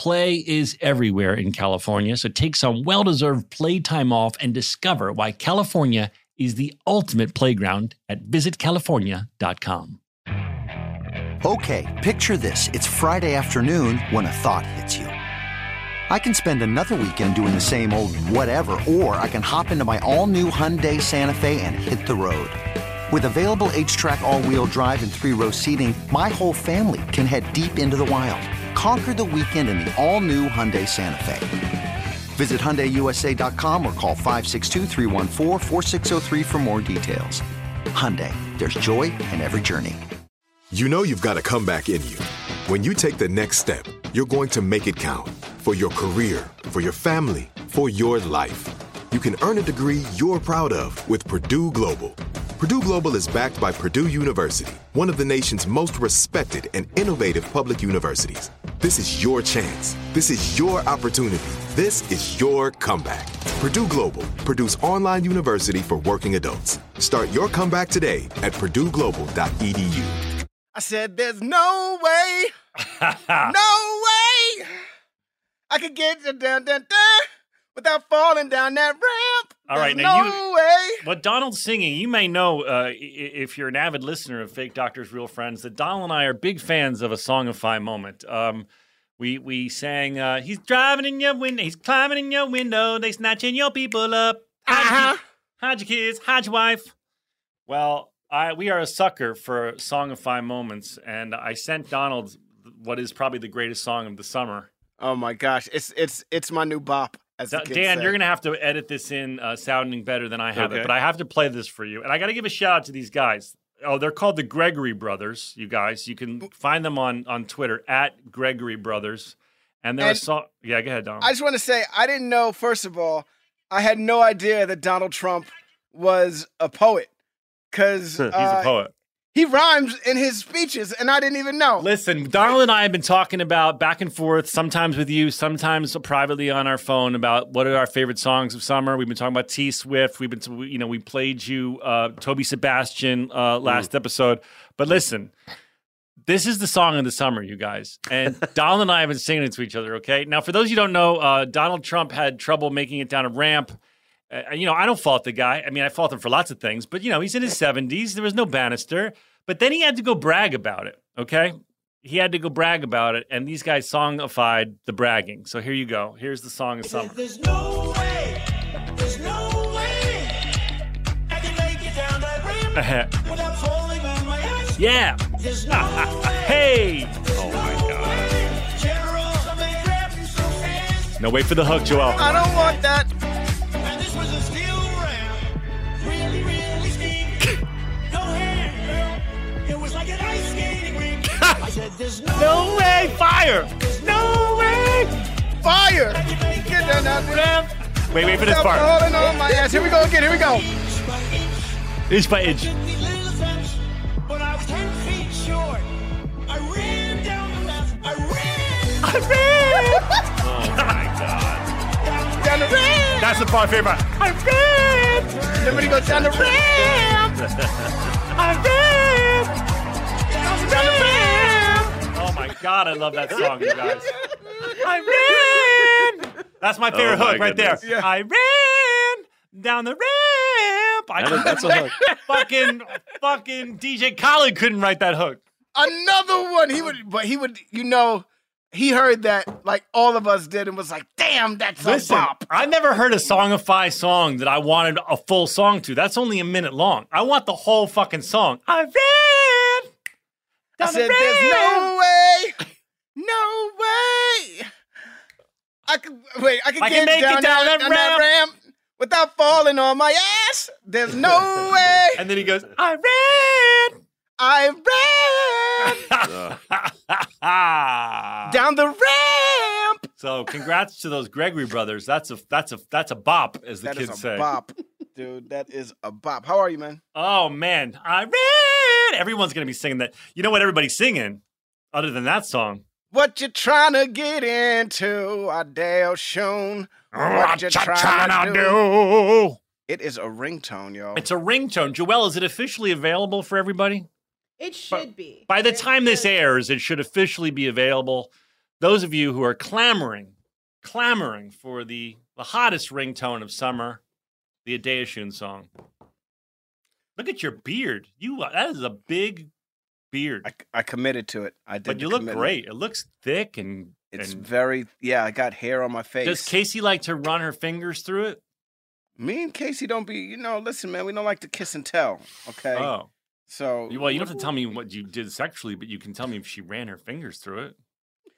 Play is everywhere in California, so take some well deserved playtime off and discover why California is the ultimate playground at visitcalifornia.com. Okay, picture this. It's Friday afternoon when a thought hits you. I can spend another weekend doing the same old whatever, or I can hop into my all new Hyundai Santa Fe and hit the road. With available HTRAC, all wheel drive, and three row seating, my whole family can head deep into the wild. Conquer the weekend in the all new Hyundai Santa Fe. Visit HyundaiUSA.com or call 562 for more details. Hyundai, there's joy in every journey. You know you've got a comeback in you. When you take the next step, you're going to make it count for your career, for your family, for your life. You can earn a degree you're proud of with Purdue Global. Purdue Global is backed by Purdue University, one of the nation's most respected and innovative public universities. This is your chance. This is your opportunity. This is your comeback. Purdue Global, Purdue's online university for working adults. Start your comeback today at purdueglobal.edu. I said, there's no way, no way I could get you down, down, down without falling down that ramp. All right, There's now no you- way. What Donald's singing, you may know uh, if you're an avid listener of Fake Doctors, Real Friends, that Donald and I are big fans of a Song of Five moment. Um, we we sang, uh, "He's driving in your window, he's climbing in your window, they snatching your people up. Hide, Uh-huh. hide your kids, hide your wife." Well, I we are a sucker for Song of Five moments, and I sent Donald what is probably the greatest song of the summer. Oh my gosh, it's it's it's my new bop. As the Da- kids Dan, say. you're going to have to edit this in uh, sounding better than I have it, but I have to play this for you. And I got to give a shout out to these guys. Oh, they're called the Gregory Brothers, you guys. You can find them on, on Twitter at Gregory Brothers. And they're a And- song. Yeah, go ahead, Donald. I just want to say I didn't know. First of all, I had no idea that Donald Trump was a poet because He's a poet. He rhymes in his speeches, and I didn't even know. Listen, Donald and I have been talking about back and forth, sometimes with you, sometimes privately on our phone about what are our favorite songs of summer. We've been talking about T Swift. We've been, you know, we played you uh, Toby Sebastian uh, last episode. But listen, this is the song of the summer, you guys. And Donald and I have been singing it to each other. Okay. Now, for those of you who don't know, uh, Donald Trump had trouble making it down a ramp. Uh, you know, I don't fault the guy. I mean, I fault him for lots of things, but you know, he's in his 70s. There was no banister. But then he had to go brag about it. Okay. He had to go brag about it. And these guys songified the bragging. So here you go. Here's the song of summer. There's no way, there's no way I can make it down that ramp without falling on my ass. yeah. There's no way. Hey. Oh my God. General, somebody grabbed you so fast. No, wait for the hook, Joel. I don't want that. There's no, No way. Fire. No way. Fire! Get down that ramp. Wait, wait for this part. falling on my ass. Here we go again. Here we go. Inch by inch. these little steps, but I was 10 feet short. I ran down the ramp. I ran. I ran. Oh my God. Down the ramp. That's the part favorite. I ran. When goes down the ramp. I ran. Down the ramp. Oh my God, I love that song, you guys. I ran. That's my favorite Oh my hook right goodness. there. I ran down the ramp. I That is- that's a hook. fucking, fucking DJ Khaled couldn't write that hook. Another one. He would, but he would, you know, he heard that like all of us did and was like, damn. damn, that's Listen, a bop. I never heard a Songify song that I wanted a full song to. That's only a minute long. I want the whole fucking song. I ran. I down the said, there's no way, no way. I could wait. I could I get can make it down, down that, that down that ramp without falling on my ass. There's no way And then he goes, I ran. I ran down the ramp. so congrats to those Gregory brothers. That's a that's a that's a bop, as the That is kids a say. bop, dude. That is a bop. How are you, man? Oh man, I ran. Everyone's gonna be singing that. You know what everybody's singing, other than that song. What you trying to get into, Adele Shoon? What you trying to do? do? It is a ringtone, yo. It's a ringtone. Joelle, is it officially available for everybody? It should be. By the It time this airs, it should officially be available. Those of you who are clamoring, clamoring for the, the hottest ringtone of summer, the Adeashun song. Look at your beard. You uh, that is a big beard. I, I committed to it. I did. but you look commitment. great. It looks thick and, It's and very yeah. I got hair on my face. does Casey like to run her fingers through it? Me and Casey don't be. You know, listen, man. We don't like to kiss and tell. Okay. Oh. So Well, you don't have to tell me what you did sexually, but you can tell me if she ran her fingers through it.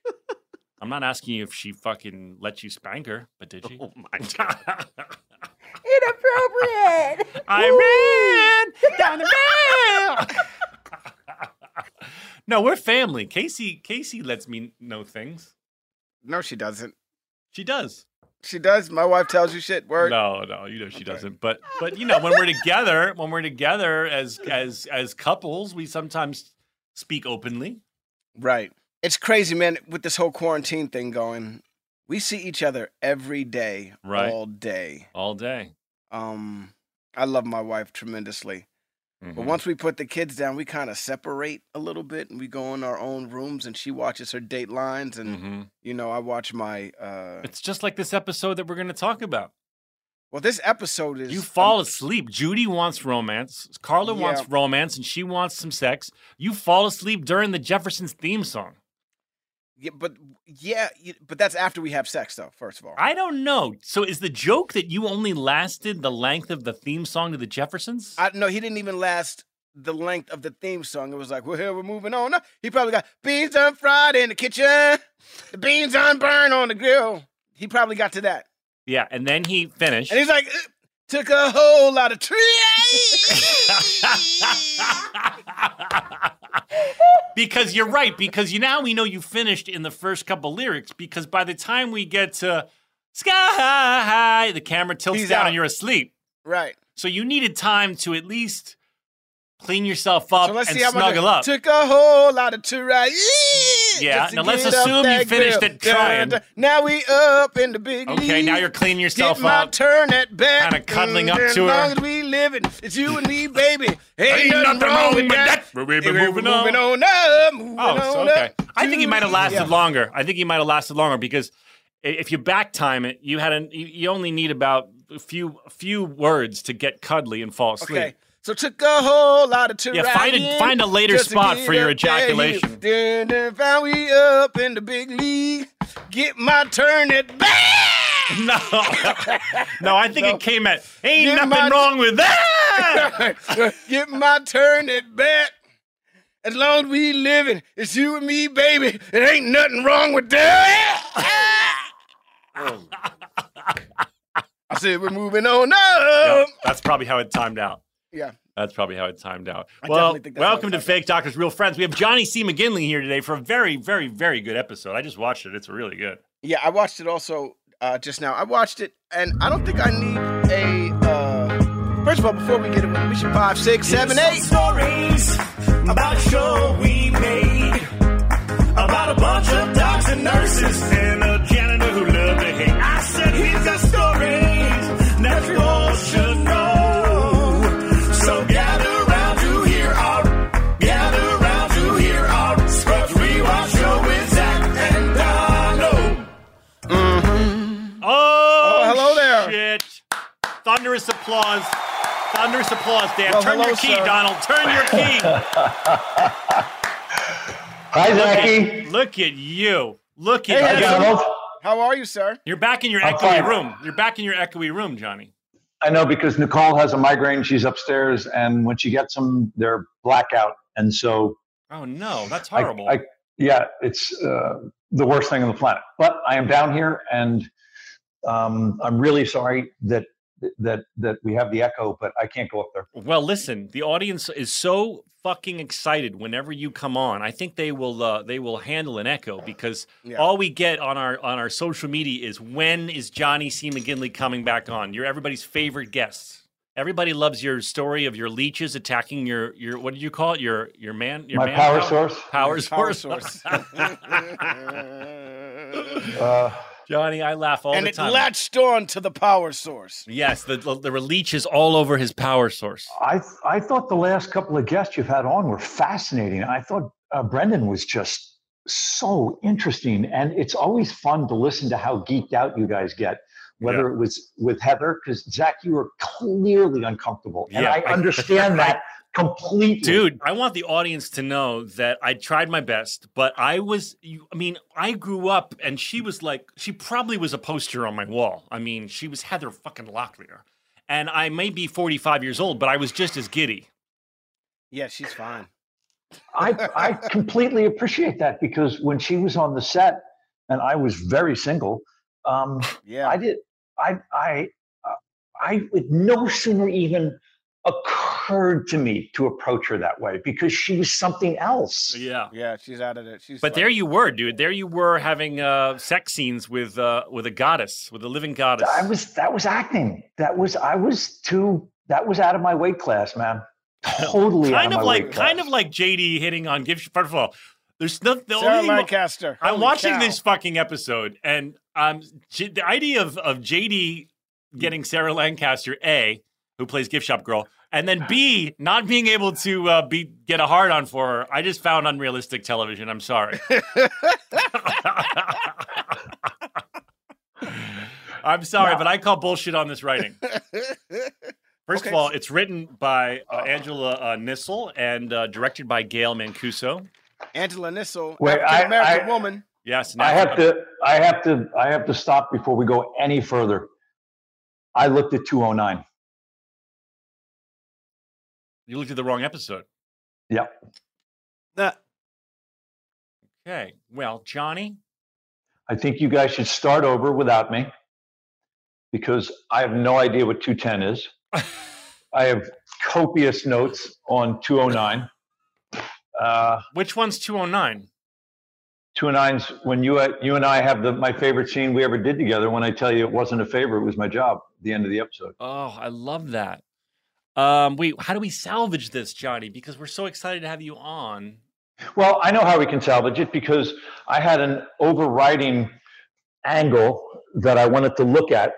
I'm not asking you if she fucking let you spank her, but did she? Oh my god. Inappropriate. I ran down the rail. no, we're family. Casey Casey lets me know things. No, she doesn't. She does. She does. My wife tells you shit. Word. No, no, you know she Okay. doesn't. But but you know when we're together, when we're together as as as couples, we sometimes speak openly. Right. It's crazy, man. With this whole quarantine thing going, we see each other every day, Right. all day. all day. Um, I love my wife tremendously. But Mhm. once we put the kids down, we kind of separate a little bit and we go in our own rooms and she watches her date lines and Mhm. you know, I watch my uh It's just like this episode that we're going to talk about. well this episode is You fall asleep. Judy wants romance. Carla wants romance, and she wants some sex. You fall asleep during the Jeffersons theme song. Yeah, but yeah, but that's after we have sex though, first of all. I don't know. So is the joke that you only lasted the length of the theme song to the Jeffersons? I no, he didn't even last the length of the theme song. It was like, well, here we're moving on. He probably got beans on fried in the kitchen, the beans on burned on the grill. He probably got to that. yeah, and then he finished. And he's like, "Uh, took a whole lot of trees. because you're right. Because you now we know you finished in the first couple lyrics. Because by the time we get to sky high, the camera tilts He's down out. and you're asleep. right. So you needed time to at least clean yourself up So and snuggle up. Took a whole lot of trees. Yeah, now let's assume you finished grill. it trying. Now we up in the big Okay, now you're cleaning yourself Get my up. turn at bat. Kinda cuddling up to her. long as we living, it's you and me, baby. Ain't, nothing, wrong with that. We're moving we're on. moving on up. Moving Oh, so, okay. I think he might have lasted Yeah. longer. I think he might have lasted longer because if you back time it, you had an, you, you only need about a few a few words to get cuddly and fall asleep. Okay. So took a whole lot of to Yeah, find a- find a later spot for your ejaculation. Dun, found we up in the big league. Get my turn at bat. No, no, I think No. it came at ain't Get nothing wrong with that. Get my turn at bat. As long as we living, it's you and me, baby. It ain't nothing wrong with that. I said we're moving on Yeah, up. that's probably how it timed out. Yeah. That's probably how it timed out. I well, definitely think that's how welcome to timed Fake Doctors, Real Friends. We have Johnny C. McGinley here today for a very, very, very good episode. I just watched it. It's really good. Yeah, I watched it also uh, just now. I watched it, and I don't think I need a. Uh, first of all, before we get it, we should five, six, seven, eight Some stories about a show we made about a bunch of docs and nurses and applause. Thunderous applause, Dan. Well, Turn your key, sir. Donald. Turn your key. Hi, Zachy. Look at you. Look at Hi, you. handsome. Donald. How are you, sir? You're back in your I'm echoey fine. room. You're back in your echoey room, Johnny. I know because Nicole has a migraine. She's upstairs, and when she gets them, they're blackout. And so, Oh no, that's I- horrible. I, yeah, it's uh, the worst thing on the planet. But I am down here, and um, I'm really sorry that that that we have the echo, but I can't go up there. well, listen, the audience is so fucking excited whenever you come on. I think they will uh, they will handle an echo because Yeah. all we get on our on our social media is when is Johnny C. McGinley coming back on? You're everybody's favorite guest. Everybody loves your story of your leeches attacking your your what did you call it? Your your man your My man power source. Power Power source. source. Uh, Johnny, I laugh all and the it latched on to the power source. yes, the there were leeches all over his power source. I I thought the last couple of guests you've had on were fascinating. I thought uh, Brendan was just so interesting, and it's always fun to listen to how geeked out you guys get. Whether it was with Heather, because Zach, you were clearly uncomfortable, and Yeah, I I- understand that completely. Dude, I want the audience to know that I tried my best, but I was, you, I mean, I grew up and she was like, she probably was a poster on my wall. I mean, she was Heather fucking Locklear. And I may be 45 years old, but I was just as giddy. Yeah, she's fine. I I completely appreciate that because when she was on the set, and I was very single, um, Yeah. I did. I I uh, I it no sooner even occurred to me to approach her that way because she was something else. Yeah. yeah, she's out of it. She's But like- there you were, dude. There you were having uh, sex scenes with uh, with a goddess, with a living goddess. I was that was acting. That was I was too. That was out of my weight class, man. Totally out kind of, of my like weight kind class. of like JD hitting on Gift. First of all, there's no the Sarah only thing- Lancaster. I'm Holy watching cow. this fucking episode, and um, J- the idea of of JD getting Sarah Lancaster, a who plays gift shop girl, and then b not being able to uh, be get a hard on for her. I just found unrealistic television. I'm sorry. I'm sorry, No. but I call bullshit on this writing. First of all, it's written by uh, Angela uh, Nissel and uh, directed by Gail Mancuso. Angela Nissel, Wait, I- American I- woman. Yes, I have to. I have to. I have to stop before we go any further. I looked at 209. You looked at the wrong episode. Yeah. Nah, Okay. Well, Johnny, I think you guys should start over without me because I have no idea what 210 is. I have copious notes on 209. Uh, which one's 209? 209's when you you and I have the my favorite scene we ever did together. When I tell you it wasn't a favor, it was my job. at The end of the episode. Oh, I love that. Um, wait, how do we salvage this, Johnny? Because we're so excited to have you on. Well, I know how we can salvage it because I had an overriding angle that I wanted to look at,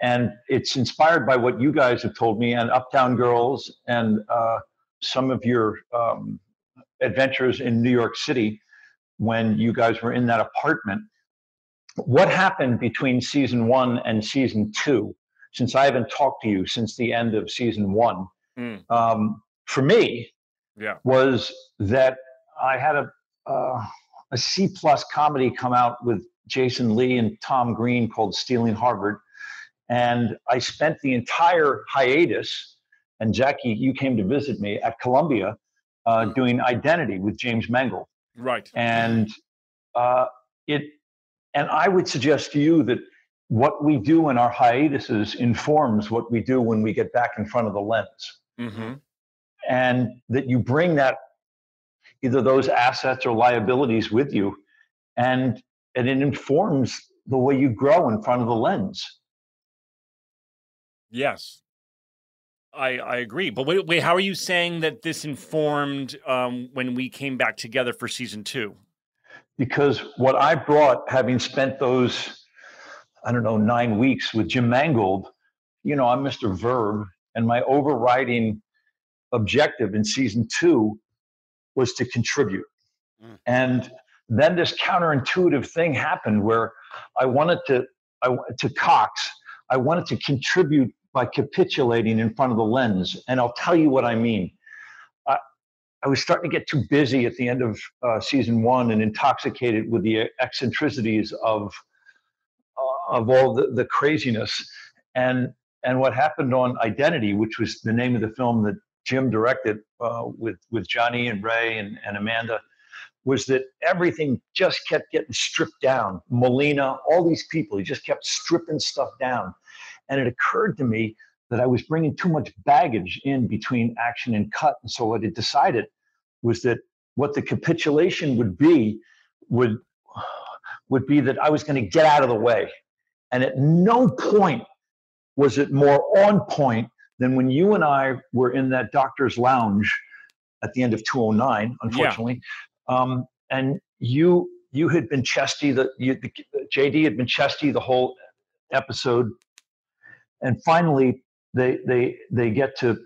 and it's inspired by what you guys have told me and Uptown Girls and uh, some of your um, adventures in New York City when you guys were in that apartment. What happened between season one and season two? Since I haven't talked to you since the end of season one, Mm. um, for me, Yeah. was that I had a uh, a C plus comedy come out with Jason Lee and Tom Green called Stealing Harvard, and I spent the entire hiatus. And Jackie, you came to visit me at Columbia, uh, doing Identity with James Mangold, Right. and uh, it. And I would suggest to you that what we do in our hiatuses informs what we do when we get back in front of the lens Mm-hmm. and that you bring that either those assets or liabilities with you and and it informs the way you grow in front of the lens Yes. I, I agree. But wait, wait, how are you saying that this informed um, when we came back together for season two? because what i brought having spent those i don't know nine weeks with jim mangold you know i'm mr verb and my overriding objective in season two was to contribute Mm. and then this counterintuitive thing happened where i wanted to i to cox i wanted to contribute by capitulating in front of the lens and i'll tell you what i mean I, I was starting to get too busy at the end of uh, season one and intoxicated with the eccentricities of of all the, the craziness. And and what happened on Identity, which was the name of the film that Jim directed uh, with with Johnny and Ray and, and Amanda, was that everything just kept getting stripped down. Molina, all these people, he just kept stripping stuff down. And it occurred to me that I was bringing too much baggage in between action and cut. And so what I decided was that what the capitulation would be would would be that I was going to get out of the way. And at no point was it more on point than when you and I were in that doctor's lounge at the end of 209, unfortunately. Yeah. Um, and you you had been chesty, the, you, the JD had been chesty the whole episode. And finally, they they they get to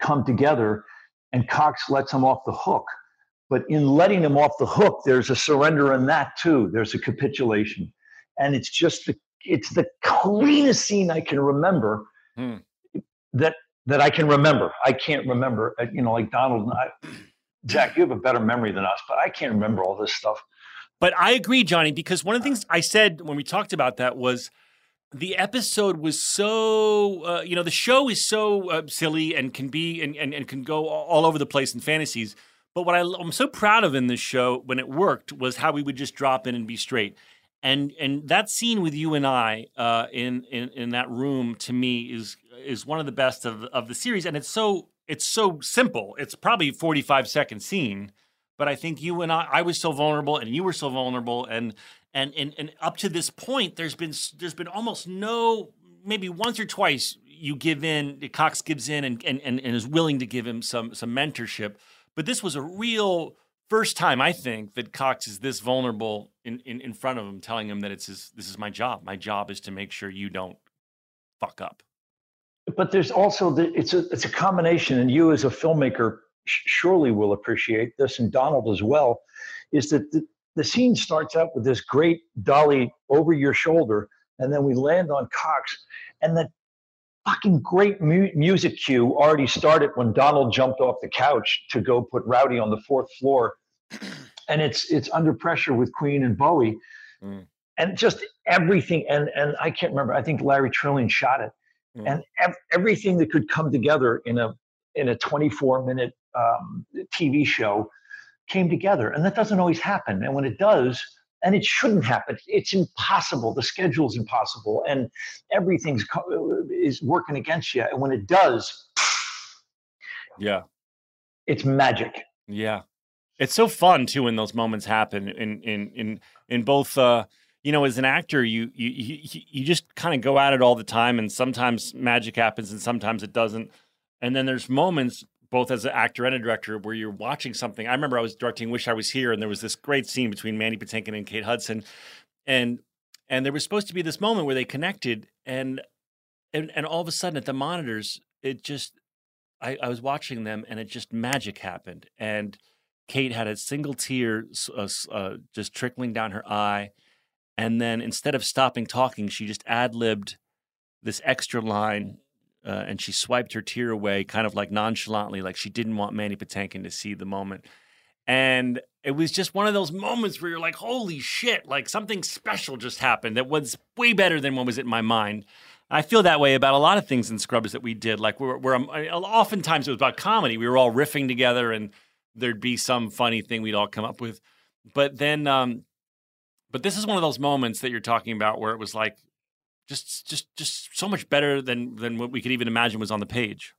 come together, and Cox lets him off the hook. But in letting him off the hook, there's a surrender in that too. There's a capitulation, and it's just the it's the cleanest scene I can remember. Hmm. That that I can remember. I can't remember. Uh, you know, like Donald and I. Jack, you have a better memory than us, but I can't remember all this stuff. But I agree, Johnny, because one of the things I said when we talked about that was the episode was so uh, you know the show is so uh, silly and can be and, and, and can go all over the place in fantasies but what I, i'm so proud of in this show when it worked was how we would just drop in and be straight and and that scene with you and i uh, in, in in that room to me is is one of the best of of the series. And it's so it's so simple. It's probably a 45 second scene but i think you and i i was so vulnerable and you were so vulnerable. And and and and up to this point there's been there's been almost no maybe once or twice you give in cox gives in and and, and, and is willing to give him some some mentorship. But this was a real first time i think that cox is this vulnerable in, in, in front of him telling him that it's his this is my job. My job is to make sure you don't fuck up. But there's also the it's a it's a combination and you as a filmmaker surely will appreciate this and donald as well is that the, the scene starts out with this great dolly over your shoulder, and then we land on Cox, and the fucking great mu- music cue already started when Donald jumped off the couch to go put Rowdy on the fourth floor, and it's it's under pressure with Queen and Bowie, mm. and just everything. And and I can't remember. I think Larry Trilling shot it, mm. and ev- everything that could come together in a in a 24 minute um, TV show came together. And that doesn't always happen. And when it does, and it shouldn't happen, it's impossible. The schedule's impossible, and everything's is working against you. And when it does, yeah, it's magic. Yeah, it's so fun too when those moments happen. In in in in both. Uh, you know, as an actor, you you you, you just kind of go at it all the time, and sometimes magic happens, and sometimes it doesn't. And then there's moments both as an actor and a director, where you're watching something. I remember I was directing Wish I Was Here, and there was this great scene between Mandy Patinkin and Kate Hudson, and and there was supposed to be this moment where they connected, and and and all of a sudden at the monitors, it just I, I was watching them, and it just magic happened, and Kate had a single tear uh, uh, just trickling down her eye, and then instead of stopping talking, she just ad libbed this extra line uh, and she swiped her tear away, kind of like nonchalantly, like she didn't want Mandy Patinkin to see the moment. And it was just one of those moments where you're like, "Holy shit!" Like something special just happened that was way better than what was in my mind. I feel that way about a lot of things in Scrubs that we did. Like we're, we're oftentimes it was about comedy. We were all riffing together, and there'd be some funny thing we'd all come up with. But then, um, but this is one of those moments that you're talking about where it was like just just just so much better than than what we could even imagine was on the page.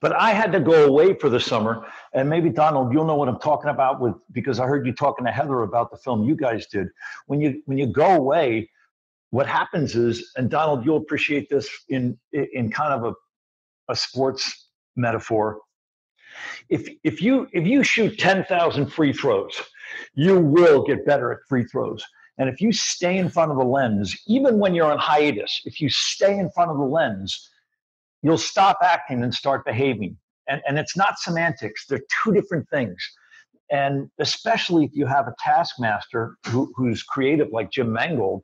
But I had to go away for the summer, and maybe Donald, you'll know what I'm talking about with because I heard you talking to Heather about the film you guys did. When you when you go away, what happens is, and Donald, you'll appreciate this in in kind of a a sports metaphor. If if you if you shoot ten thousand free throws, you will get better at free throws. And if you stay in front of the lens, even when you're on hiatus, if you stay in front of the lens, you'll stop acting and start behaving. And, and it's not semantics, they're two different things. And especially if you have a taskmaster who, who's creative like Jim Mangold,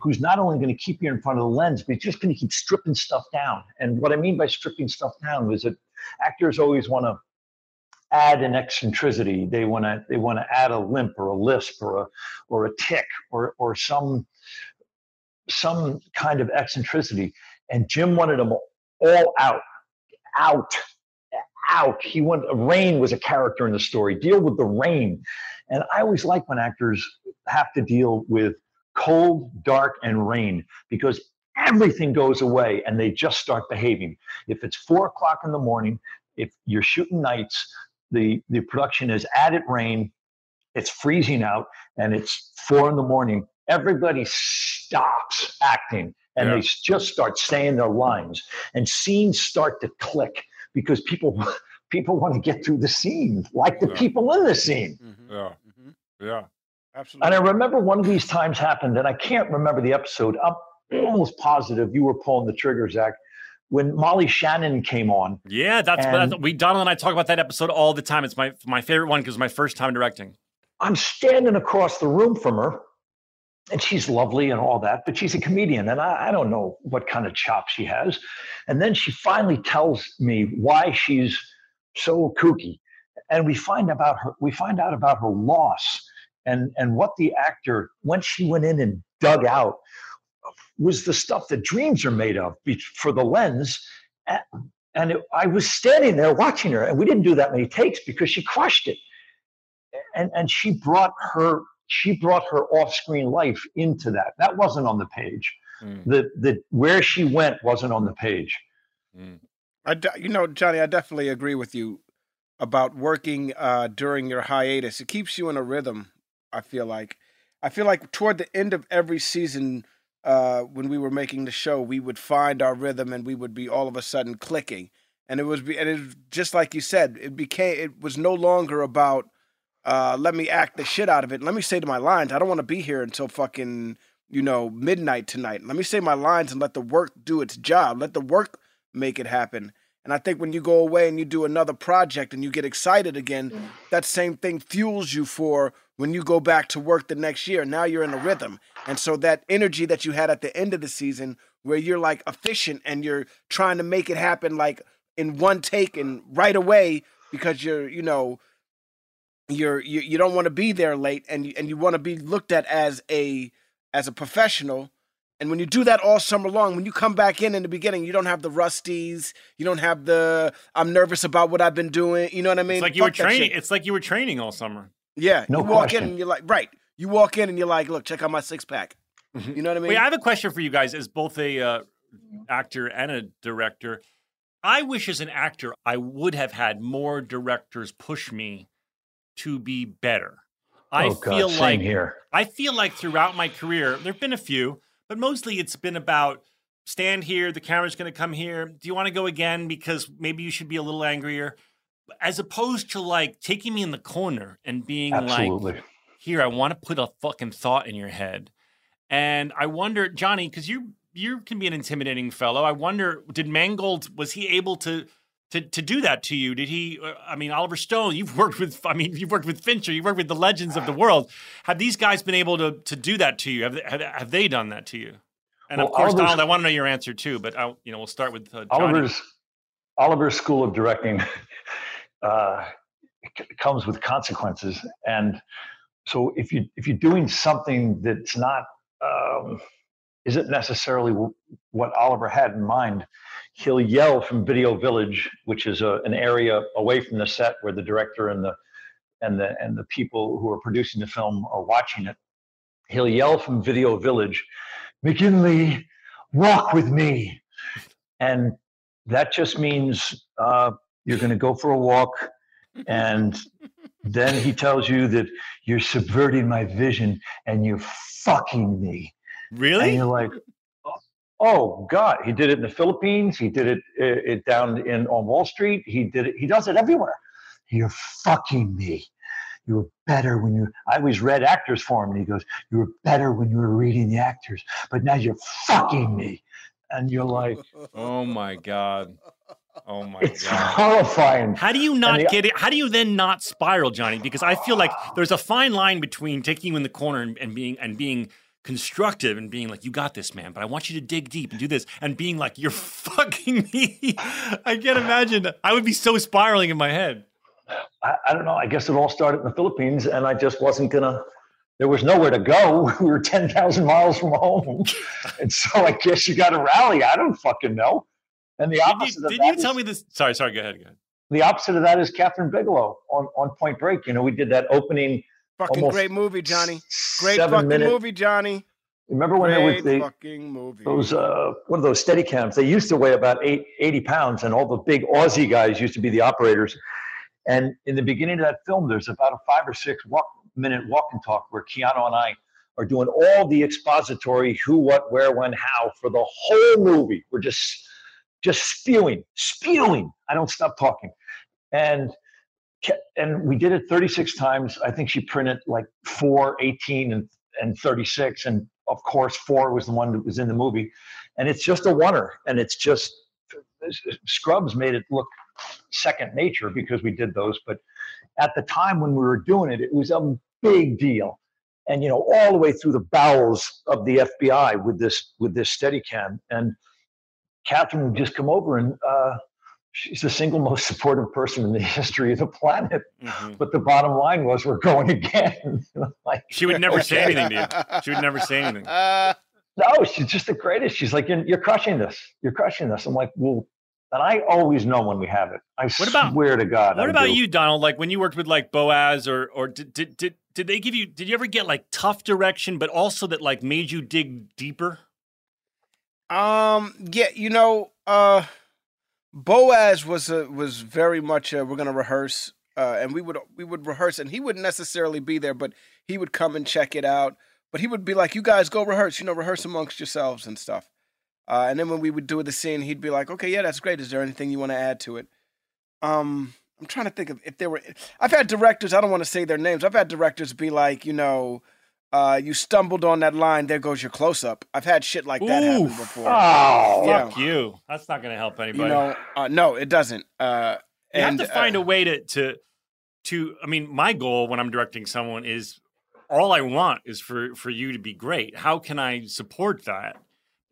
who's not only going to keep you in front of the lens, but he's just going to keep stripping stuff down. And what I mean by stripping stuff down is that actors always want to add an eccentricity. They want to they want to add a limp or a lisp or a or a tick or or some some kind of eccentricity, and Jim wanted them all out, out, out. He wanted rain was a character in the story. Deal with the rain, and I always like when actors have to deal with cold, dark, and rain because everything goes away and they just start behaving. If it's four o'clock in the morning, if you're shooting nights, the the production is added rain, it's freezing out, and it's four in the morning. Everybody stops acting and Yeah. they just start saying their lines, and scenes start to click because people people want to get through the scene, like the Yeah. people in the scene. Mhm, Yeah. mhm. Yeah. Absolutely. And I remember one of these times happened, and I can't remember the episode. I'm almost positive you were pulling the trigger, Zach, when Molly Shannon came on. Yeah, that's, And- that's we Donald and I talk about that episode all the time. It's my my favorite one because it's my first time directing. I'm standing across the room from her, and she's lovely and all that, but she's a comedian, and I, I don't know what kind of chop she has. And then she finally tells me why she's so kooky, and we find about her. We find out about her loss and and what the actor once she went in and dug out was the stuff that dreams are made of for the lens. And it, I was standing there watching her, and we didn't do that many takes because she crushed it and and she brought her she brought her off-screen life into that that wasn't on the page Mm. the the where she went wasn't on the page I de- you know, Johnny, I definitely agree with you about working uh, during your hiatus. It keeps you in a rhythm. I feel like, I feel like toward the end of every season, uh, when we were making the show, we would find our rhythm and we would be all of a sudden clicking. And it was, be, and it was just like you said, it became, it was no longer about, uh, let me act the shit out of it. Let me say to my lines, I don't want to be here until fucking, you know, midnight tonight. Let me say my lines and let the work do its job. Let the work make it happen. And I think when you go away and you do another project and you get excited again, that same thing fuels you for when you go back to work the next year. Now you're in a rhythm. And so that energy that you had at the end of the season, where you're like efficient and you're trying to make it happen like in one take and right away because you're, you know, you're you, you don't want to be there late and you, and you want to be looked at as a as a professional and when you do that all summer long, when you come back in in the beginning, you don't have the rusties, you don't have the I'm nervous about what I've been doing. You know what I mean? It's like you were Fuck that training. It's like you were training all summer. Yeah, No you walk question. in and you're like, right. You walk in and you're like, look, check out my six pack. You know what I mean? Wait, I have a question for you guys as both a uh, actor and a director. I wish as an actor I would have had more directors push me to be better. I oh god feel same like here I feel like throughout my career, there've been a few, but mostly it's been about stand here, the camera's going to come here. Do you want to go again because maybe you should be a little angrier? As opposed to like taking me in the corner and being like here, I want to put a fucking thought in your head. And I wonder, Johnny, because you you can be an intimidating fellow. I wonder, did Mangold was he able to to to do that to you? Did he? uh, I mean, Oliver Stone. You've worked with. I mean, you've worked with Fincher. You've worked with the legends of the world. Have these guys been able to to do that to you? Have they, have, have they done that to you? And of course, Oliver's- Donald, I want to know your answer too. But I, you know, we'll start with uh, oliver's oliver's school of directing uh, comes with consequences and so if you if you're doing something that's not um, isn't necessarily what oliver had in mind he'll yell from video village which is a, an area away from the set where the director and the and the and the people who are producing the film are watching it. He'll yell from video village McGinley walk with me. And that just means uh, you're going to go for a walk and then he tells you that you're subverting my vision and you're fucking me. Really? and you're like oh god he did it in the philippines he did it, uh, it down in on wall street he did it he does it everywhere you're fucking me you were better when you i always read actors for him and he goes you were better when you were reading the actors but now you're fucking me and you're like Oh my god! Oh my it's god! horrifying How do you not the- get it? How do you then not spiral, Johnny? Because I feel like there's a fine line between taking you in the corner and, and being and being constructive and being like, "You got this, man," but I want you to dig deep and do this, and being like, "You're fucking me." I can't imagine. I would be so spiraling in my head. I, I don't know. I guess it all started in the Philippines, and I just wasn't gonna there was nowhere to go. We were 10,000 miles from home. and so I guess you got to rally. I don't fucking know. And the Did opposite you, of did that you is- tell me this? Sorry, sorry. Go ahead. Go ahead. the opposite of that is Kathryn Bigelow on, on Point Break. You know, we did that opening Fucking great movie, Johnny. Great fucking minute- movie, Johnny. Remember when there was the, fucking movie. those uh, what are those Steadicams? They used to weigh about eight, 80 pounds, and all the big Aussie guys used to be the operators. And in the beginning of that film, there's about a five or six walk, minute walk and talk where Keanu and I are doing all the expository who, what, where, when, how for the whole movie. We're just just spewing, spewing. I don't stop talking, and and we did it 36 times. I think she printed like four, 18, and and 36, and of course four was the one that was in the movie, and it's just a wonder. and it's just Scrubs made it look second nature because we did those, but at the time when we were doing it, it was a big deal. And you know, all the way through the bowels of the FBI with this with this Steadicam, and Kathryn would just come over, and uh, she's the single most supportive person in the history of the planet. Mhm. But the bottom line was, we're going again. like, She would never say anything to you. She would never say anything. Uh, no, she's just the greatest. She's like, you're, you're crushing this. You're crushing this. I'm like, well, and I always know when we have it. I What about- swear to God. What I about do. you, Donald? Like when you worked with like Boaz, or or did, did did did they give you? Did you ever get like tough direction, but also that like made you dig deeper? Um. Yeah. You know. Uh. Boaz was a, was very much. A, we're gonna rehearse. Uh, and we would we would rehearse, and he wouldn't necessarily be there, but he would come and check it out. But he would be like, "You guys go rehearse, you know, rehearse amongst yourselves and stuff." Uh, and then when we would do the scene, he'd be like, "Okay, yeah, that's great. Is there anything you want to add to it?" Um, I'm trying to think of if there were. I've had directors. I don't want to say their names. I've had directors be like, you know, uh, you stumbled on that line. There goes your close up. I've had shit like that happen before. Oh, Yeah. Fuck you. That's not going to help anybody. you know, uh, no, it doesn't. Uh, you and, have to find uh, a way to to to. I mean, my goal when I'm directing someone is all I want is for for you to be great. How can I support that?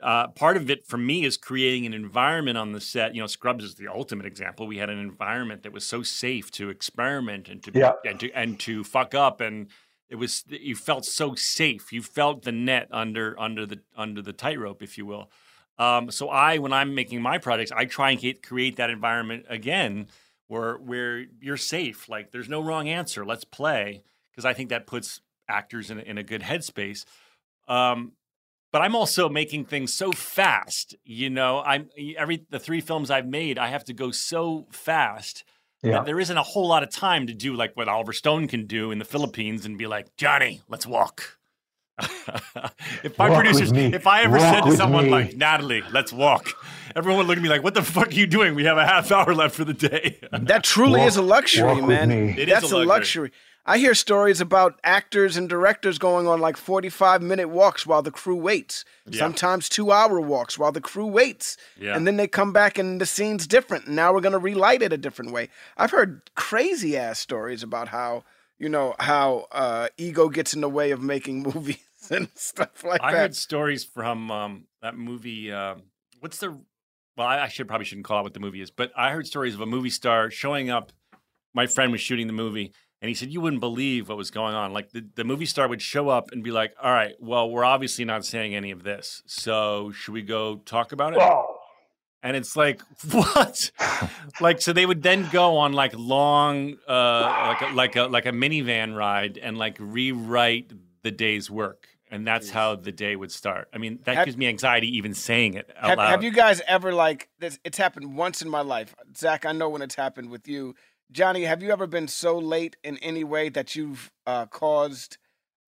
Uh, part of it for me is creating an environment on the set. You know, Scrubs is the ultimate example. We had an environment that was so safe to experiment and to Yeah. and to and to fuck up, and it was you felt so safe. You felt the net under under the under the tightrope, if you will. Um, so I, when I'm making my projects, I try and get, create that environment again where where you're safe. Like there's no wrong answer. Let's play because I think that puts actors in in a good headspace. Um, but I'm also making things so fast. You know, I'm every the three films I've made, I have to go so fast. Yeah. There isn't a whole lot of time to do like what Oliver Stone can do in the Philippines and be like, Johnny, let's walk. if my Walk producers, if I ever Walk said to someone me. like, Natalie, let's walk, everyone would look at me like, what the fuck are you doing? We have a half hour left for the day. That truly Walk- is a luxury, man. me. It is That's a a luxury. luxury. I hear stories about actors and directors going on like 45 minute walks while the crew waits. Yeah. Sometimes two hour walks while the crew waits. Yeah. And then they come back and the scene's different. And now we're going to relight it a different way. I've heard crazy ass stories about how, you know, how uh, ego gets in the way of making movies and stuff like I that. I heard stories from um, that movie. um what's the? Well, I, I should probably shouldn't call out what the movie is, but I heard stories of a movie star showing up. My friend was shooting the movie, and he said you wouldn't believe what was going on. Like the, the movie star would show up and be like, "All right, well, we're obviously not saying any of this, so should we go talk about it?" Oh, And it's like, what? like, so they would then go on like long, uh, like a, like a like a minivan ride and like rewrite the day's work, and that's how the day would start. I mean, that Have- gives me anxiety even saying it out have, loud. have you guys ever like this? It's happened once in my life. Zach, I know when it's happened with you. Johnny, have you ever been so late in any way that you've uh, caused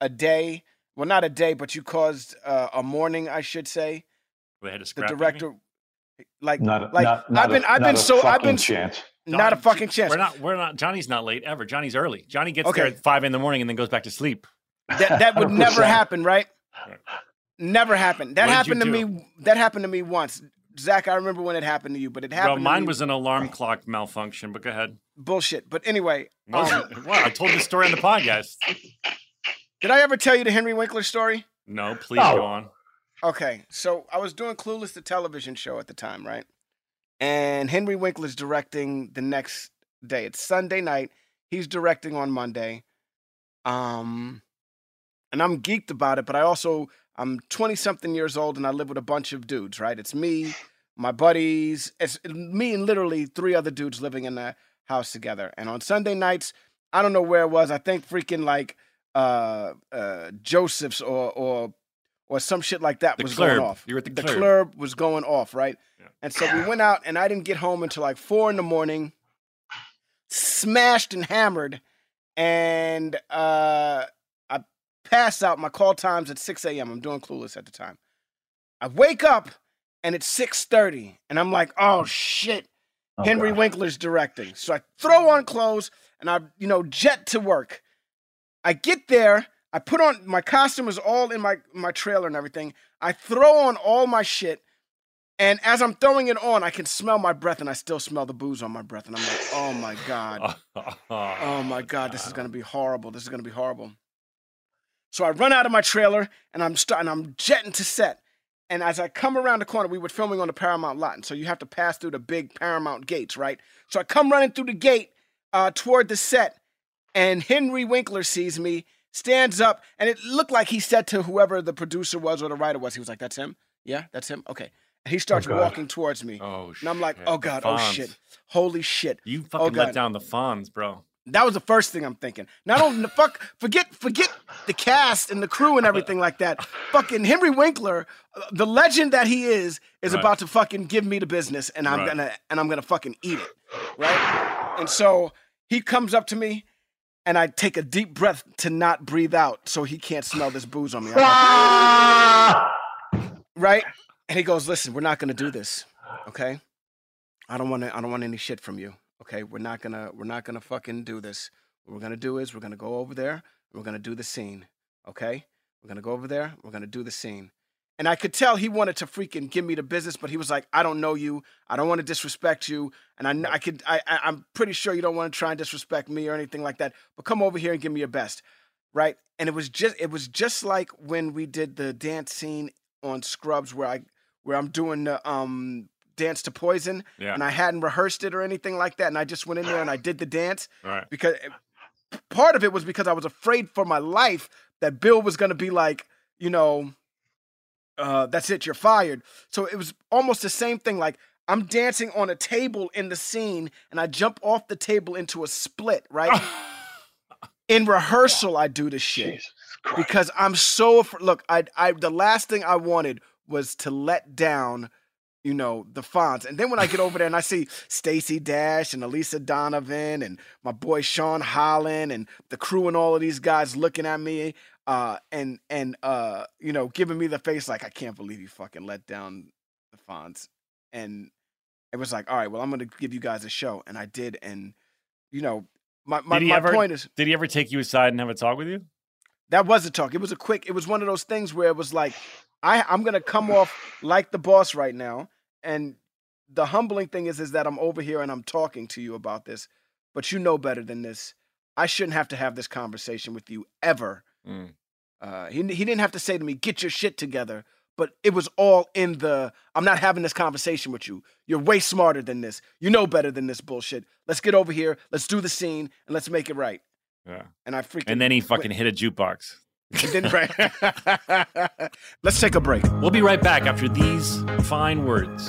a day? Well, not a day, but you caused uh, a morning, I should say. They had to The scrap you? director, like, not, a- like not, not I've been, a, I've been so, I've been chance. not a fucking chance. We're not. We're not. Johnny's not late ever. Johnny's early. Johnny gets there at five in the morning and then goes back to sleep. That that would never 100%. happen, right? Right. Never happened. That What happened to do? me. That happened to me once. Zach, I remember when it happened to you, but it happened. Well, to mine me- was an alarm clock malfunction. But go ahead. bullshit. But anyway, Was um, it? What? I told this story on the podcast. did I ever tell you the Henry Winkler story? No, please No. go on. Okay, so I was doing Clueless, the television show at the time, right? And Henry Winkler's directing the next day. It's Sunday night. He's directing on Monday. Um, and I'm geeked about it, but I also I'm 20 something years old and I live with a bunch of dudes, right? It's me, my buddies, it's me and literally three other dudes living in the house together. And on Sunday nights, I don't know where it was. I think freaking like uh uh Joseph's or or or some shit like that The was club. going off. You were at the the club. club was going off, right? Yeah. And so we went out and I didn't get home until like four in the morning, smashed and hammered, and uh I passed out. My call time's at 6 a.m. I'm doing clueless at the time. I wake up and it's 6:30, and I'm like, oh shit. Oh, Henry God. Winkler's directing. So I throw on clothes and I, you know, jet to work. I get there, I put on my costume is all in my my trailer and everything. I throw on all my shit, and as I'm throwing it on, I can smell my breath, and I still smell the booze on my breath, and I'm like, oh my god, oh my oh, god, this is gonna be horrible. This is gonna be horrible. So I run out of my trailer, and I'm starting. I'm jetting to set. And as I come around the corner, we were filming on the Paramount lot, and so you have to pass through the big Paramount gates, right? So I come running through the gate uh, toward the set, and Henry Winkler sees me, stands up, and it looked like he said to whoever the producer was or the writer was, he was like, "That's him, yeah, that's him, okay." And he starts God. walking towards me, Oh, and I'm like, shit. "Oh God, oh shit, holy shit!" You Oh, fucking let down the Fonz, bro. That was the first thing I'm thinking. Not only the fuck, forget, forget the cast and the crew and everything like that. Fucking Henry Winkler, uh, the legend that he is, is Right. about to fucking give me the business, and I'm Right. gonna and I'm gonna fucking eat it, right? And so he comes up to me, and I take a deep breath to not breathe out, so he can't smell this booze on me. Like, Ah! right? And he goes, "Listen, we're not gonna do this, okay? I don't want to. I don't want any shit from you, okay? We're not gonna. We're not gonna fucking do this. What we're gonna do is we're gonna go over there. We're gonna do the scene, okay? We're gonna go over there. We're gonna do the scene." And I could tell he wanted to freaking give me the business, but he was like, "I don't know you. I don't want to disrespect you, and I, I could. I, I, I'm pretty sure you don't want to try and disrespect me or anything like that. But come over here and give me your best." right? And it was just it was just like when we did the dance scene on Scrubs where I where I'm doing the um dance to poison Yeah. and I hadn't rehearsed it or anything like that and I just went in there and I did the dance right. because part of it was because I was afraid for my life that Bill was going to be like, you know, uh that's it, you're fired. So it was almost the same thing like I'm dancing on a table in the scene and I jump off the table into a split, right? in rehearsal I do this shit Jesus because I'm so af- look. I I the last thing I wanted was to let down, you know, the Fonz. And then when I get over there and I see Stacey Dash and Elisa Donovan and my boy Sean Holland and the crew and all of these guys looking at me, uh, and and uh, you know, giving me the face like I can't believe you fucking let down the Fonz, and it was like, all right, well, I'm gonna give you guys a show, and I did, and you know. My, my, my ever- point is Did he ever take you aside and have a talk with you? that was a talk. It was a quick. It was one of those things where it was like, I I'm gonna come off like the boss right now, and the humbling thing is is that I'm over here and I'm talking to you about this, but you know better than this. I shouldn't have to have this conversation with you ever. Mm. Uh, he he didn't have to say to me, "Get your shit together." But it was all in the. I'm not having this conversation with you. You're way smarter than this. You know better than this bullshit. Let's get over here. Let's do the scene and let's make it right. Yeah. And I freaking. And then he went- fucking hit a jukebox. Let's take a break. We'll be right back after these fine words.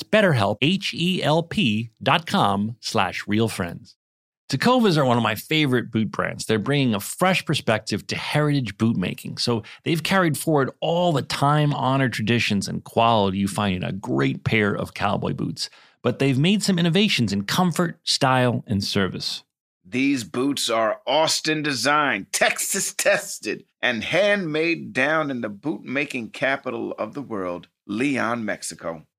betterhelp, H-E-L-P dot com slash realfriends. Tecovas are one of my favorite boot brands. They're bringing a fresh perspective to heritage boot making. So they've carried forward all the time honored traditions and quality you find in a great pair of cowboy boots. But they've made some innovations in comfort, style, and service. These boots are Austin designed, Texas tested, and handmade down in the boot making capital of the world, Leon, Mexico.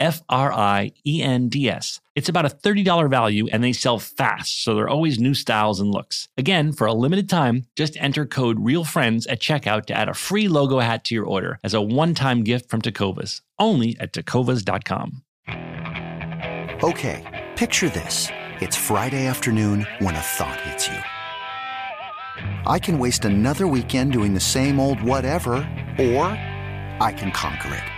F R I E N D S. It's about a $30 value and they sell fast, so there are always new styles and looks. Again, for a limited time, just enter code REALFRIENDS at checkout to add a free logo hat to your order as a one time gift from Tecovas, only at tecovas.com. Okay, picture this. It's Friday afternoon when a thought hits you. I can waste another weekend doing the same old whatever, or I can conquer it.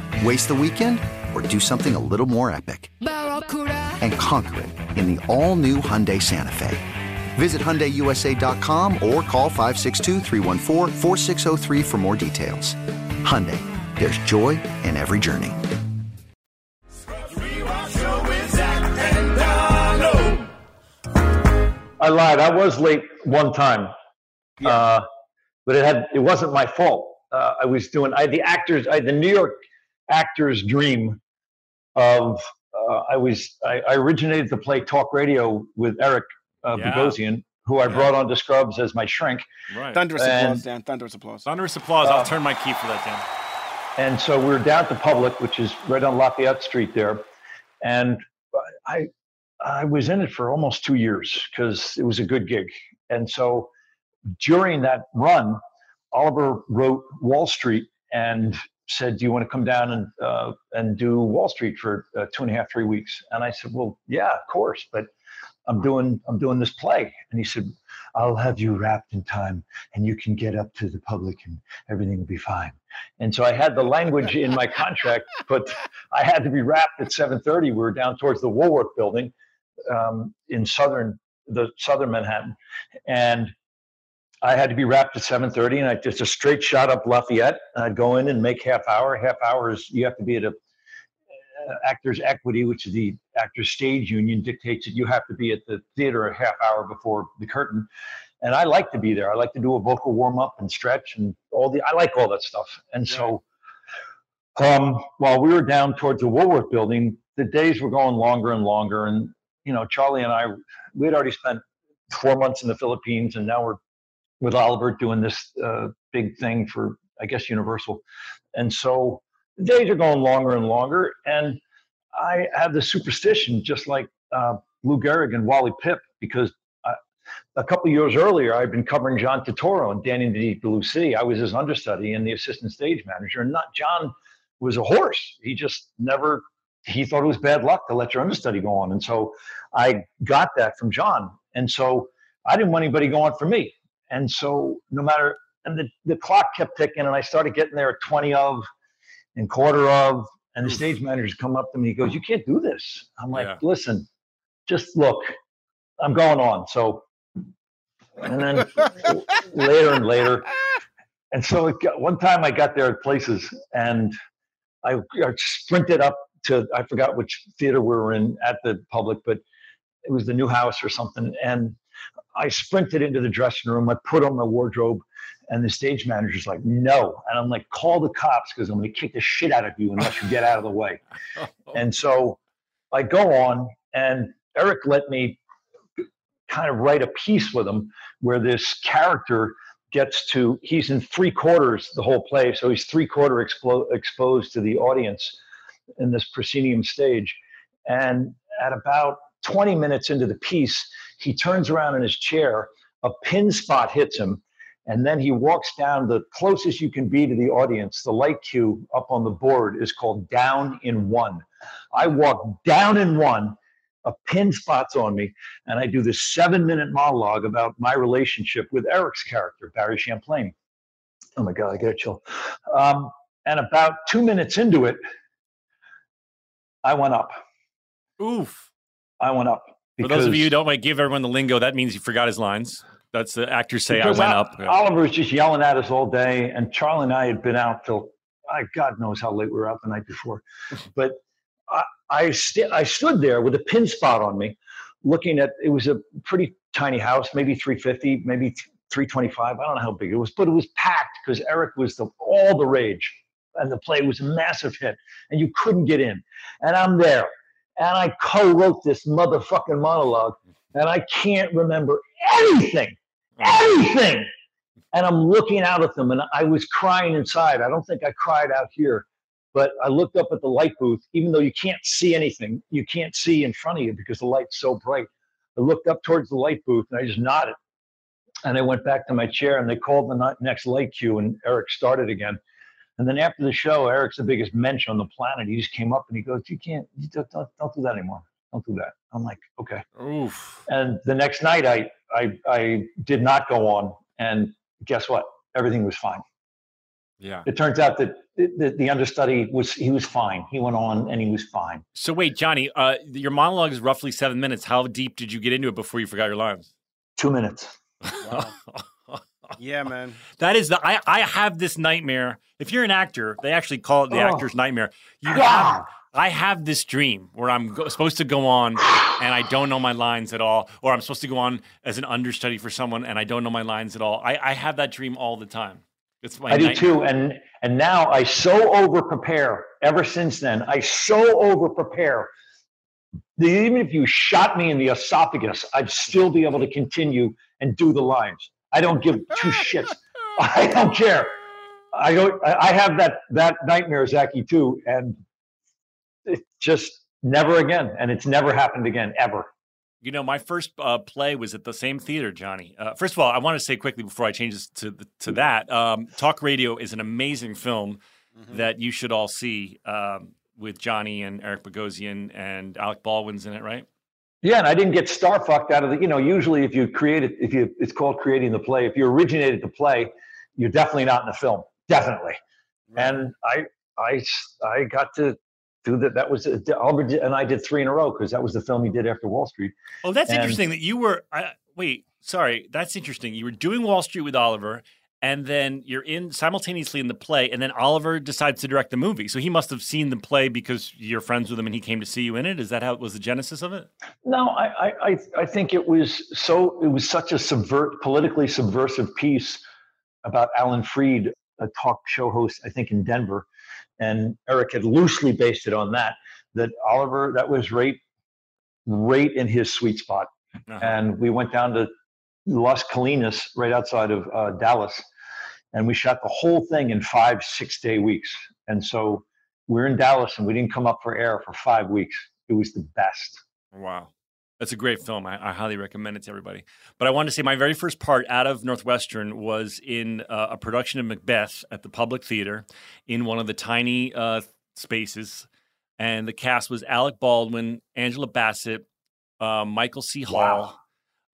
Waste the weekend or do something a little more epic? And conquer it in the all new Hyundai Santa Fe. Visit HyundaiUSA.com or call 562 for more details. Hyundai, there's joy in every journey. I lied. I was late one time, uh, but it had it wasn't my fault. Uh, I was doing I the actors I the New York actors dream of uh, I was I, I originated the play Talk Radio with Eric uh, Yeah. Bogosian, who I brought on to Scrubs as my shrink. Right. Thunderous And- applause, Dan. Thunderous applause. Thunderous applause. I'll turn my key for that, Dan. And so we were down at the Public, which is right on Lafayette Street there, and I I was in it for almost two years because it was a good gig. And so during that run, Oliver wrote Wall Street and said, "Do you want to come down and uh, and do Wall Street for uh, two and a half, three weeks?" And I said, "Well, yeah, of course, but I'm doing I'm doing this play." And he said, "I'll have you wrapped in time, and you can get up to the public, and everything will be fine." And so I had the language in my contract, but I had to be wrapped at 7:30. We were down towards the Woolworth Building um, in southern the southern Manhattan, and I had to be wrapped at 7:30, and I just a straight shot up Lafayette. And I'd go in and make half hour. Half hour is you have to be at a uh, Actors Equity, which is the Actors Stage Union, dictates that you have to be at the theater a half hour before the curtain. And I like to be there. I like to do a vocal warm up and stretch and all the. I like all that stuff. And so, um, while we were down towards the Woolworth Building, the days were going longer and longer. And you know, Charlie and I, we had already spent four months in the Philippines, and now we're with Oliver doing this uh, big thing for, I guess, Universal. And so the days are going longer and longer. And I have the superstition, just like uh, Lou Gehrig and Wally Pipp, because I, a couple years earlier, I'd been covering John Turturro and Danny Sea. I was his understudy and the assistant stage manager. And not John was a horse. He just never he thought it was bad luck to let your understudy go on. And so I got that from John. And so I didn't want anybody going for me. And so no matter and the, the clock kept ticking and I started getting there at 20 of and quarter of and the stage manager's come up to me. He goes, You can't do this. I'm like, Yeah. listen, just look, I'm going on. So and then later and later. And so it got, one time I got there at places and I, I sprinted up to, I forgot which theater we were in at the public, but it was the new house or something. And I sprinted into the dressing room. I put on my wardrobe and the stage manager's like, no. And I'm like, call the cops because I'm going to kick the shit out of you unless you get out of the way. And so I go on, and Eric let me kind of write a piece with him where this character gets to, he's in three quarters the whole play. So he's three quarter explo- exposed to the audience in this proscenium stage. And at about 20 minutes into the piece, he turns around in his chair, a pin spot hits him, and then he walks down the closest you can be to the audience. The light cue up on the board is called down in one. I walk down in one, a pin spot's on me, and I do this seven minute monologue about my relationship with Eric's character, Barry Champlain. Oh my God, I get a chill. Um, and about two minutes into it, I went up. Oof. I went up. For those of you who don't like give everyone the lingo, that means you forgot his lines. That's the actors say I went Ol- up. Oliver was just yelling at us all day, and Charlie and I had been out till I God knows how late we were out the night before. But I I, st- I stood there with a pin spot on me, looking at it was a pretty tiny house, maybe 350, maybe 325. I don't know how big it was, but it was packed because Eric was the all the rage, and the play was a massive hit, and you couldn't get in. And I'm there, and I co-wrote this motherfucking monologue, and I can't remember anything anything. And I'm looking out at them and I was crying inside. I don't think I cried out here, but I looked up at the light booth, even though you can't see anything, you can't see in front of you because the light's so bright. I looked up towards the light booth and I just nodded. And I went back to my chair and they called the next light cue and Eric started again. And then after the show, Eric's the biggest mensch on the planet. He just came up and he goes, You can't, you don't, don't, don't do that anymore. Don't do that. I'm like, Okay. Oof. And the next night, I, I, I did not go on. And guess what? Everything was fine. Yeah. It turns out that the, the understudy was, he was fine. He went on and he was fine. So wait, Johnny, uh, your monologue is roughly seven minutes. How deep did you get into it before you forgot your lines? Two minutes. Yeah, man. that is the I, I have this nightmare. If you're an actor, they actually call it the Oh. actor's nightmare. You have I have this dream where I'm go- supposed to go on and I don't know my lines at all, or I'm supposed to go on as an understudy for someone and I don't know my lines at all. I, I have that dream all the time. It's my I do too. And, and now I so over prepare ever since then. I so over prepare. Even if you shot me in the esophagus, I'd still be able to continue and do the lines. I don't give two shits. I don't care. I don't. I I have that that nightmare, Zachy, too, and it just never again, and it's never happened again ever. You know, my first uh, play was at the same theater, Johnny. Uh, first of all, I want to say quickly before I change this to to that, um, Talk Radio is an amazing film that you should all see um, with Johnny and Eric Bogosian and Alec Baldwin's in it, right? Yeah, and I didn't get star fucked out of the. You know, usually if you create it, if you, it's called creating the play. If you originated the play, you're definitely not in the film. Definitely. And I, I, I got to do that. That was did- and I did three in a row because that was the film he did after Wall Street. Oh, that's And- interesting that you were. I, wait, sorry, that's interesting. You were doing Wall Street with Oliver, and then you're in simultaneously in the play, and then Oliver decides to direct the movie. So he must have seen the play because you're friends with him, and he came to see you in it. Is that how it was the genesis of it? No, I, I, I, think it was so. It was such a subvert, politically subversive piece about Alan Freed, a talk show host, I think in Denver, and Eric had loosely based it on that. That Oliver, that was right, right in his sweet spot. Uh-huh. And we went down to Las Colinas, right outside of uh, Dallas, and we shot the whole thing in five, six day weeks. And so we're in Dallas, and we didn't come up for air for five weeks. It was the best. Wow. That's a great film. I, I highly recommend it to everybody. But I wanted to say my very first part out of Northwestern was in uh, a production of Macbeth at the Public Theater in one of the tiny uh, spaces. And the cast was Alec Baldwin, Angela Bassett, uh, Michael C. Hall. Wow.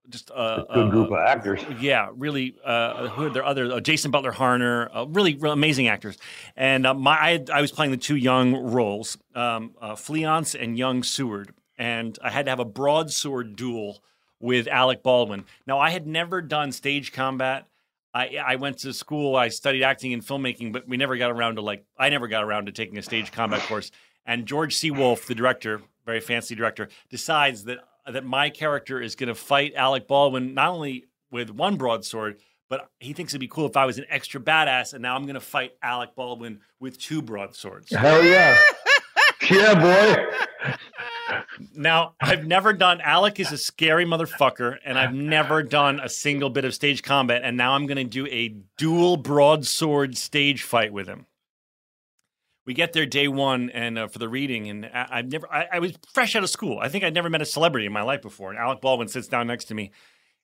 Just uh, A good uh, group of actors. yeah, really. Uh, who are there? Other uh, Jason Butler Harner, uh, really, really amazing actors. And uh, my, I, I was playing the two young roles, um, uh, Fleance and young Seward, and I had to have a broadsword duel with Alec Baldwin. Now, I had never done stage combat. I, I went to school. I studied acting and filmmaking, but we never got around to like. I never got around to taking a stage combat course. And George C. Wolfe, the director, very fancy director, decides that that my character is going to fight Alec Baldwin not only with one broadsword, but he thinks it'd be cool if I was an extra badass. And now I'm going to fight Alec Baldwin with two broadswords. Hell yeah. yeah, boy. Now, I've never done. Alec is a scary motherfucker, and I've never done a single bit of stage combat. And now I'm going to do a dual broadsword stage fight with him. We get there day one, and uh, for the reading, and I, I've never. I, I was fresh out of school. I think I'd never met a celebrity in my life before. And Alec Baldwin sits down next to me,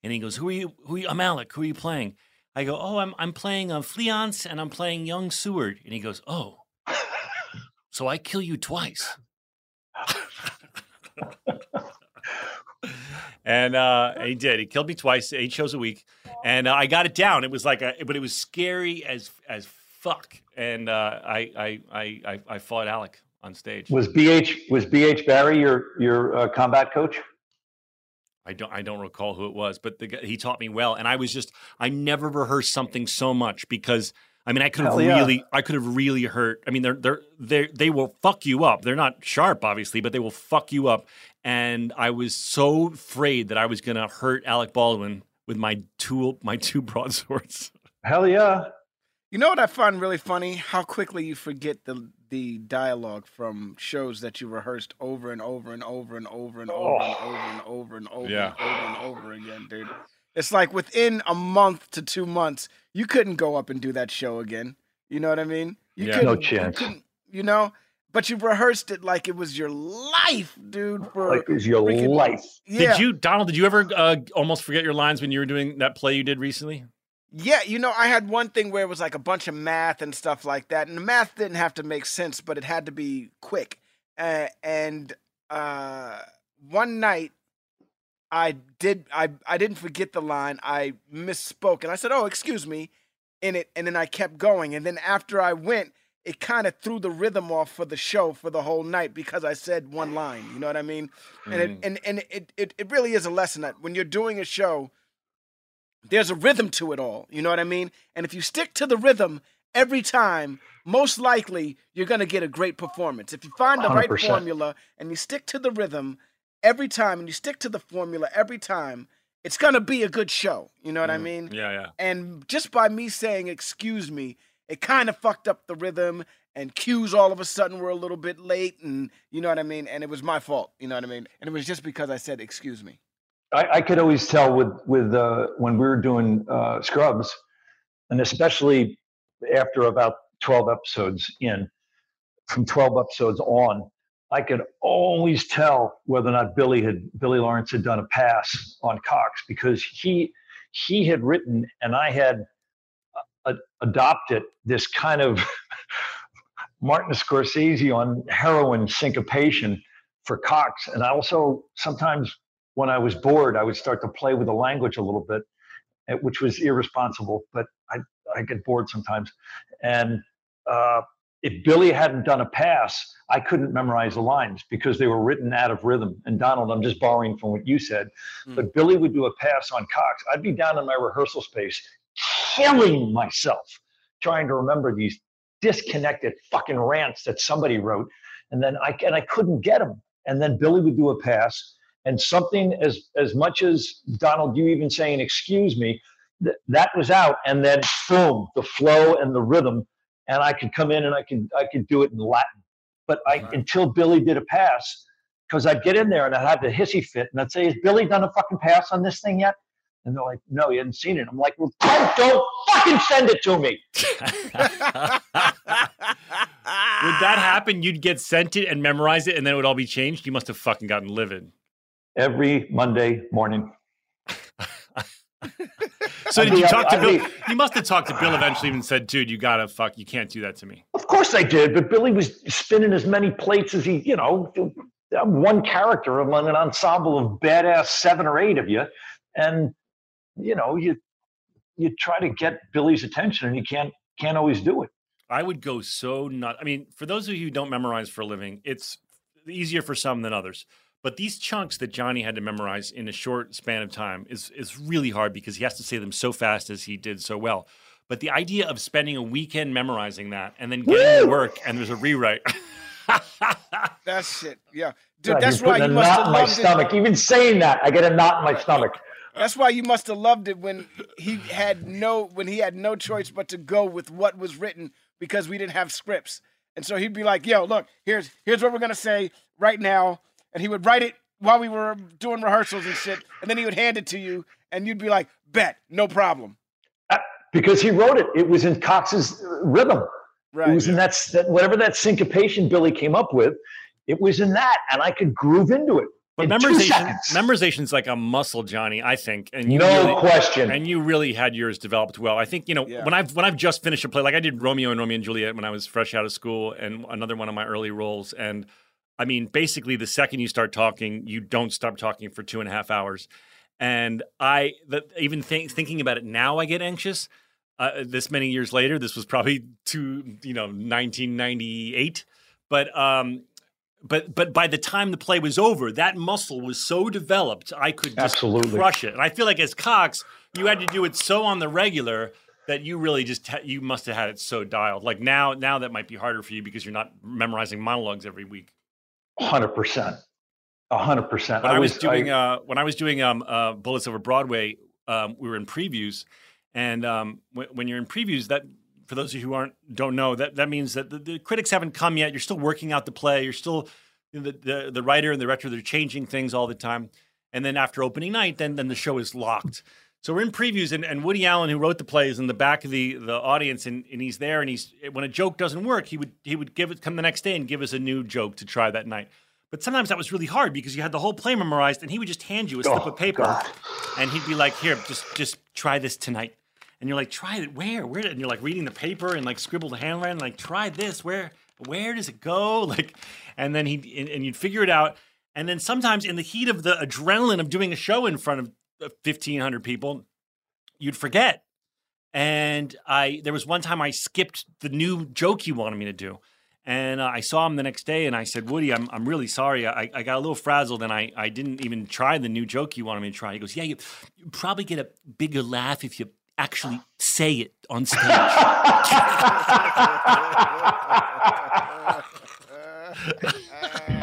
and he goes, "Who are you? Who are you? I'm Alec. Who are you playing?" I go, "Oh, I'm I'm playing uh, Fleance, and I'm playing young Seward." And he goes, "Oh, so I kill you twice." and uh, he did. He killed me twice, eight shows a week, and uh, I got it down. It was like a, but it was scary as as fuck. And uh, I, I I I I fought Alec on stage. Was BH was BH Barry your your uh, combat coach? I don't I don't recall who it was, but the, guy- he taught me well, and I was just I never rehearsed something so much because. I mean, I could have yeah. really, I could have really hurt. I mean, they're they're they they will fuck you up. They're not sharp, obviously, but they will fuck you up. And I was so afraid that I was going to hurt Alec Baldwin with my two my two broadswords. Hell yeah. You know what I find really funny? How quickly you forget the the dialogue from shows that you rehearsed over and over and over and over and over and over and over and over Yeah. and over and over again, dude. It's like within a month to two months, you couldn't go up and do that show again. You know what I mean? You Yeah. No chance. couldn't- You know, but you rehearsed it like it was your life, dude. For Like it was your freaking- life. yeah, Did you, Donald? Did you ever uh, almost forget your lines when you were doing that play you did recently? Yeah, you know, I had one thing where it was like a bunch of math and stuff like that, and the math didn't have to make sense, but it had to be quick. Uh, and uh, one night, I did I I didn't forget the line. I misspoke, and I said, "Oh, excuse me," in it, and then I kept going. And then after I went, it kind of threw the rhythm off for the show for the whole night because I said one line. You know what I mean? And it and and it, it it really is a lesson that when you're doing a show there's a rhythm to it all. You know what I mean? And if you stick to the rhythm every time, most likely you're going to get a great performance. If you find the right 100%. formula and you stick to the rhythm every time and you stick to the formula every time, it's going to be a good show. You know what I mm, mean? Yeah, yeah. And just by me saying excuse me, it kind of fucked up the rhythm and cues all of a sudden were a little bit late and you know what I mean? And it was my fault, you know what I mean? And it was just because I said excuse me. I, I could always tell with with uh, when we were doing uh, Scrubs, and especially after about twelve episodes in, from twelve episodes on, I could always tell whether or not Billy had Billy Lawrence had done a pass on Cox because he he had written and I had uh, adopted this kind of Martin Scorsese on heroin syncopation for Cox, and I also sometimes when I was bored, I would start to play with the language a little bit, eh, which was irresponsible, but I, I get bored sometimes. And uh, if Billy hadn't done a pass, I couldn't memorize the lines because they were written out of rhythm. And Donald, I'm just borrowing from what you said, Mm. but Billy would do a pass on Cox. I'd be down in my rehearsal space, killing myself, trying to remember these disconnected fucking rants that somebody wrote. And then I, and I couldn't get them. And then Billy would do a pass and something as as much as Donald, you even saying "excuse me," th- that was out, and then boom, the flow and the rhythm, and I could come in and I could I could do it in Latin. But I Right. until Billy did a pass, because I'd get in there and I'd have the hissy fit, and I'd say, "Has Billy done a fucking pass on this thing yet?" And they're like, "No, you hadn't seen it." I'm like, "Well, don't, don't fucking send it to me." Would that happen? You'd get sent it and memorize it, and then it would all be changed. You must have fucking gotten livid. Every Monday morning. So did you talk to Bill? You must have talked to Bill eventually and said, "Dude, you gotta fuck. You can't do that to me." Of course I did, but Billy was spinning as many plates as he, you know, one character among an ensemble of badass seven or eight of you, and you know, you you try to get Billy's attention, and you can't can't always do it. I would go so nut. I mean, for those of you who don't memorize for a living, it's easier for some than others. But these chunks that Johnny had to memorize in a short span of time is is really hard because he has to say them so fast as he did so well. But the idea of spending a weekend memorizing that and then getting to work and there's a rewrite. That's it. Yeah, dude. God, that's you're why you must knot have in my loved it. stomach. Even saying that, I get a knot in my stomach. That's why you must have loved it when he had no when he had no choice but to go with what was written because we didn't have scripts. And so he'd be like, "Yo, look, here's here's what we're gonna say right now," and he would write it while we were doing rehearsals and shit, and then he would hand it to you, and you'd be like, "Bet, no problem." because he wrote it. It was in Cox's uh, rhythm. Right. It was in that, that whatever that syncopation Billy came up with. It was in that, and I could groove into it. But in memorization, seconds. memorization's like a muscle, Johnny. I think, and you no really, question. and you really had yours developed well. I think you know Yeah. when I've when I've just finished a play, like I did Romeo and Romeo and Juliet when I was fresh out of school, and another one of my early roles. And I mean, basically, the second you start talking, you don't stop talking for two and a half hours. And I, the, even think, thinking about it now, I get anxious. Uh, this many years later, this was probably to you know 1998, but um, but but by the time the play was over, that muscle was so developed, I could just Absolutely. crush it. And I feel like as Cox, you had to do it so on the regular that you really just ha- you must have had it so dialed. Like now, now that might be harder for you because you're not memorizing monologues every week. Hundred percent, hundred percent. When I, was, doing uh, when I was doing um, uh, Bullets Over Broadway, um, we were in previews, and um, when, when you're in previews, that for those of you who aren't don't know that that means that the, the critics haven't come yet. You're still working out the play. You're still the, the the writer and the director. They're changing things all the time, and then after opening night, then then the show is locked. So we're in previews, and, and Woody Allen, who wrote the play, is in the back of the, the audience, and, and he's there. And he's when a joke doesn't work, he would he would give it come the next day and give us a new joke to try that night. But sometimes that was really hard because you had the whole play memorized, and he would just hand you a slip Oh, of paper, God. and he'd be like, "Here, just just try this tonight." And you're like, "Try it where? Where?" And you're like reading the paper and like scribbled handwriting, like, "Try this. Where? Where does it go?" Like, and then he and, and you'd figure it out. And then sometimes in the heat of the adrenaline of doing a show in front of 1,500 people, you'd forget. And I there was one time I skipped the new joke he wanted me to do. And uh, I saw him the next day and I said, Woody, I'm, I'm really sorry. I, I got a little frazzled and I, I didn't even try the new joke you wanted me to try. He goes, Yeah, you, you probably get a bigger laugh if you actually say it on stage.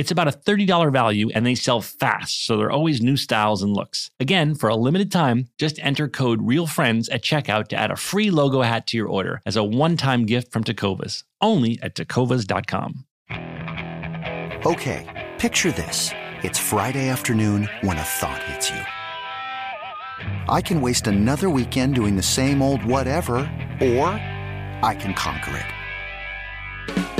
It's about a $30 value and they sell fast, so there are always new styles and looks. Again, for a limited time, just enter code REALFRIENDS at checkout to add a free logo hat to your order as a one time gift from Tecovas. Only at tecovas.com. Okay, picture this. It's Friday afternoon when a thought hits you. I can waste another weekend doing the same old whatever, or I can conquer it.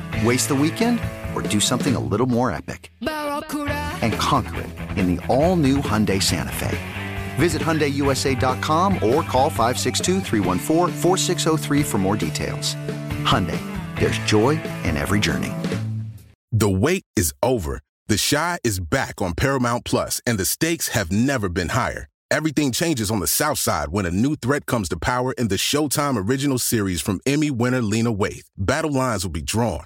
Waste the weekend or do something a little more epic? And conquer it in the all new Hyundai Santa Fe. Visit HyundaiUSA.com or call 562-314-4603 for more details. Hyundai, there's joy in every journey. The wait is over. The Chi is back on Paramount Plus, and the stakes have never been higher. Everything changes on the South Side when a new threat comes to power in the Showtime original series from Emmy winner Lena Waithe. Battle lines will be drawn,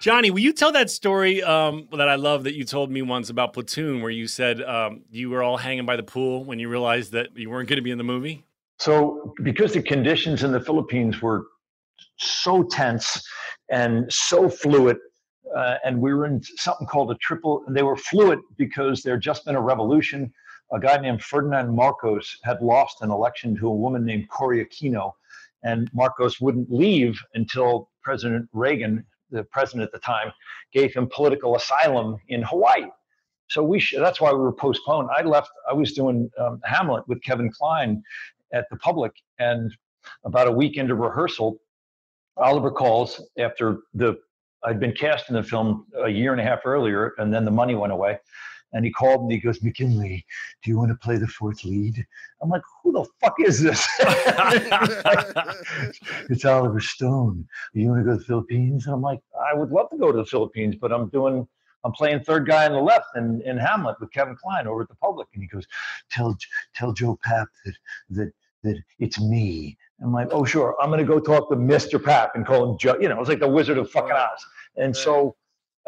Johnny, will you tell that story um, that I love that you told me once about Platoon, where you said um, you were all hanging by the pool when you realized that you weren't going to be in the movie? So, because the conditions in the Philippines were so tense and so fluid, uh, and we were in something called a triple, and they were fluid because there had just been a revolution. A guy named Ferdinand Marcos had lost an election to a woman named Cory Aquino, and Marcos wouldn't leave until President Reagan, the president at the time, gave him political asylum in Hawaii. So we sh- that's why we were postponed. I left. I was doing um, Hamlet with Kevin Kline at the Public, and about a week into rehearsal, Oliver calls after the I'd been cast in the film a year and a half earlier, and then the money went away. And he called me. He goes, McGinley, do you want to play the fourth lead? I'm like, who the fuck is this? it's Oliver Stone. You want to go to the Philippines? And I'm like, I would love to go to the Philippines, but I'm doing, I'm playing third guy on the left in, in Hamlet with Kevin Kline over at the Public. And he goes, tell tell Joe Papp that that that it's me. I'm like, oh sure, I'm gonna go talk to Mr. Papp and call him Joe. You know, it's like the Wizard of fucking Oz. And so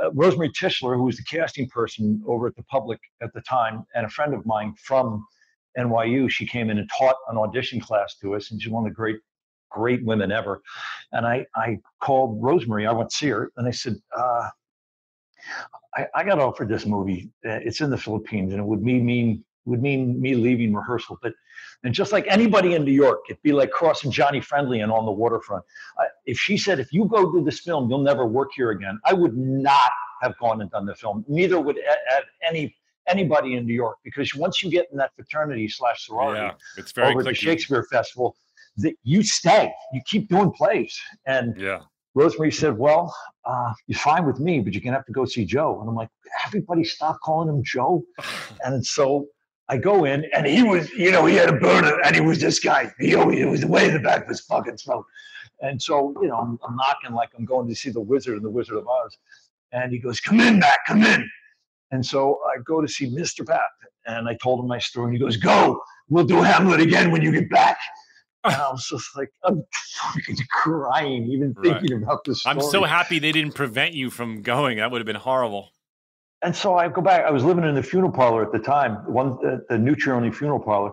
uh, Rosemarie Tichler, who was the casting person over at the Public at the time, and a friend of mine from NYU, she came in and taught an audition class to us, and she's one of the great, great women ever. And I, I called Rosemary. I went to see her, and I said, uh, I, I got offered this movie. Uh, It's in the Philippines, and it would mean mean would mean me leaving rehearsal. But and just like anybody in New York, it'd be like crossing Johnny Friendly and on the waterfront. I, if she said, if you go do this film, you'll never work here again, I would not have gone and done the film. Neither would a- any anybody in New York because once you get in that fraternity slash sorority Yeah, it's very over at the. Shakespeare Festival, that you stay, you keep doing plays. And Yeah. Rosemary said, "Well, uh, you're fine with me, but you're gonna have to go see Joe." And I'm like, "Everybody, stop calling him Joe." And so I go in, and he was, you know, he had a burner, and he was this guy. He always, it was way in the back of his fucking throat. And so, you know, I'm, I'm knocking like I'm going to see the Wizard and the Wizard of Oz. And he goes, "Come in, Matt, come in." And so I go to see Mr. Papp, and I told him my story, and he goes, "Go, we'll do Hamlet again when you get back." And I was just like, I'm fucking crying, even Right. thinking about this. I'm so happy they didn't prevent you from going. That would have been horrible. And so I go back. I was living in the funeral parlor at the time, one uh, the, the Nutri only funeral parlor,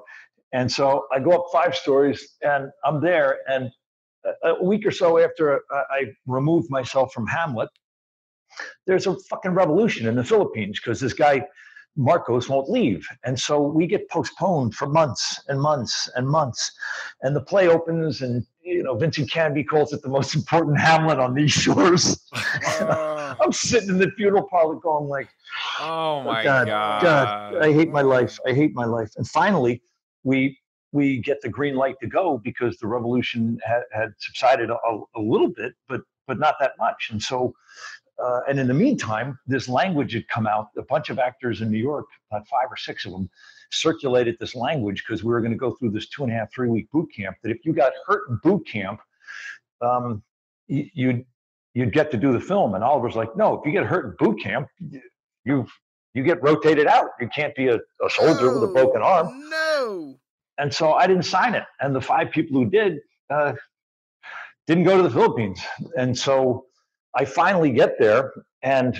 and so I go up five stories, and I'm there, and a a week or so after I I removed myself from Hamlet, there's a fucking revolution in the Philippines because this guy Marcos won't leave, and so we get postponed for months and months and months, and the play opens, and you know Vincent Canby calls it the most important Hamlet on these shores. Uh, I'm sitting in the funeral parlor going like, Oh my God, god. God, I hate my life. I hate my life. And finally, we we get the green light to go because the revolution had, had subsided a, a little bit, but but not that much. And so, uh, and in the meantime, this language had come out. A bunch of actors in New York, about five or six of them, circulated this language because we were going to go through this two and a half, three week boot camp. That if you got hurt in boot camp, um, y- you'd you'd get to do the film. And Oliver's like, no, if you get hurt in boot camp, you you get rotated out. You can't be a, a soldier with a broken arm. No. And so I didn't sign it. And the five people who did uh, didn't go to the Philippines. And so I finally get there and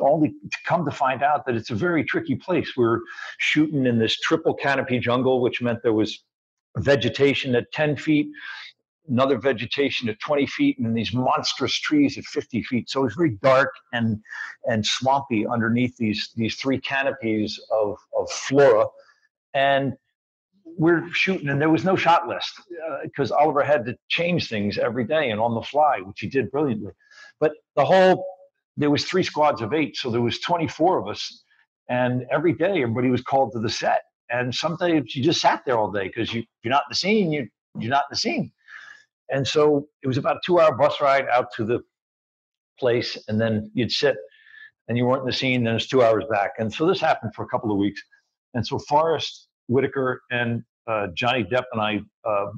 only to come to find out that it's a very tricky place. We're shooting in this triple canopy jungle, which meant there was vegetation at 10 feet, another vegetation at 20 feet, and these monstrous trees at 50 feet. So it was very dark and and swampy underneath these these three canopies of of flora. And we're shooting, and there was no shot list uh, because Oliver had to change things every day and on the fly, which he did brilliantly. But the whole there was three squads of eight, so there was 24 of us, and every day everybody was called to the set. And sometimes you just sat there all day because you, you're not in the scene, you, you're not in the scene. And so it was about a two hour bus ride out to the place, and then you'd sit and you weren't in the scene, then it's two hours back. And so this happened for a couple of weeks. And so Forest Whitaker and uh, Johnny Depp and I uh,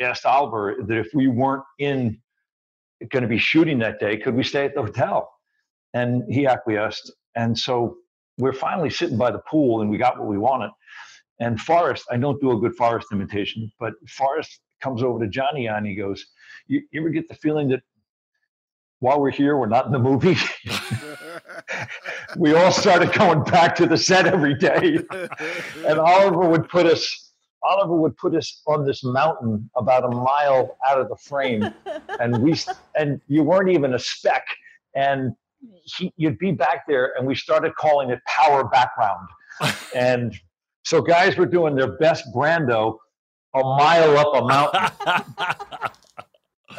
asked Oliver that if we weren't in going to be shooting that day, could we stay at the hotel? And he acquiesced. And so we're finally sitting by the pool and we got what we wanted. And Forest, I don't do a good Forest imitation, but Forest comes over to Johnny and he goes, you, you ever get the feeling that while we're here, we're not in the movie? we all started going back to the set every day. and Oliver would put us Oliver would put us on this mountain about a mile out of the frame, and we and you weren't even a speck, and he, you'd be back there, and we started calling it power background, and so guys were doing their best Brando a mile up a mountain,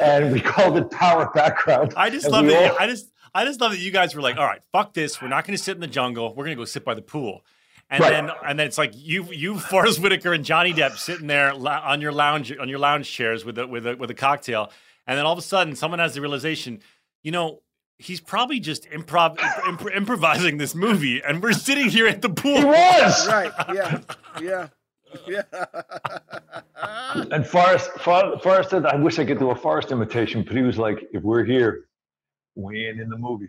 and we called it power background. I just And love we that. all- I just, I just love that you guys were like, all right, fuck this. We're not going to sit in the jungle. We're going to go sit by the pool. And Right. then, and then it's like you, you, Forest Whitaker and Johnny Depp sitting there on your lounge, on your lounge chairs with a, with a, with a cocktail. And then all of a sudden, someone has the realization, you know, he's probably just improv, imp- improvising this movie, and we're sitting here at the pool. He was right. Yeah. Yeah. Yeah. And Forest, For- Forest said, I wish I could do a Forest imitation, but he was like, if we're here, we ain't in the movie.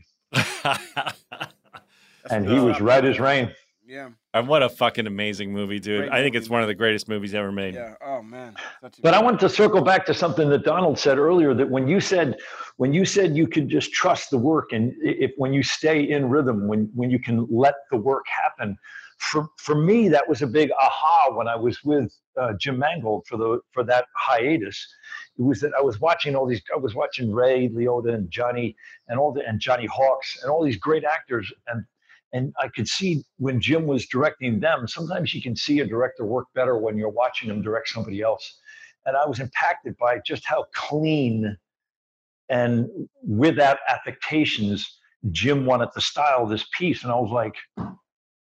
And he was right as rain. Yeah. and what a fucking amazing movie, dude! Great I think movie. it's one of the greatest movies ever made. Yeah. Oh man. But I wanted to circle back to something that Donald said earlier that when you said when you said you could just trust the work and if when you stay in rhythm, when when you can let the work happen, for for me that was a big aha when I was with uh, Jim Mangold for the for that hiatus. It was that I was watching all these I was watching Ray Liotta and Johnny and all the and Johnny Hawks and all these great actors and and I could see when Jim was directing them. Sometimes you can see a director work better when you're watching them direct somebody else and I was impacted by just how clean and without affectations Jim wanted to style of this piece. And I was like,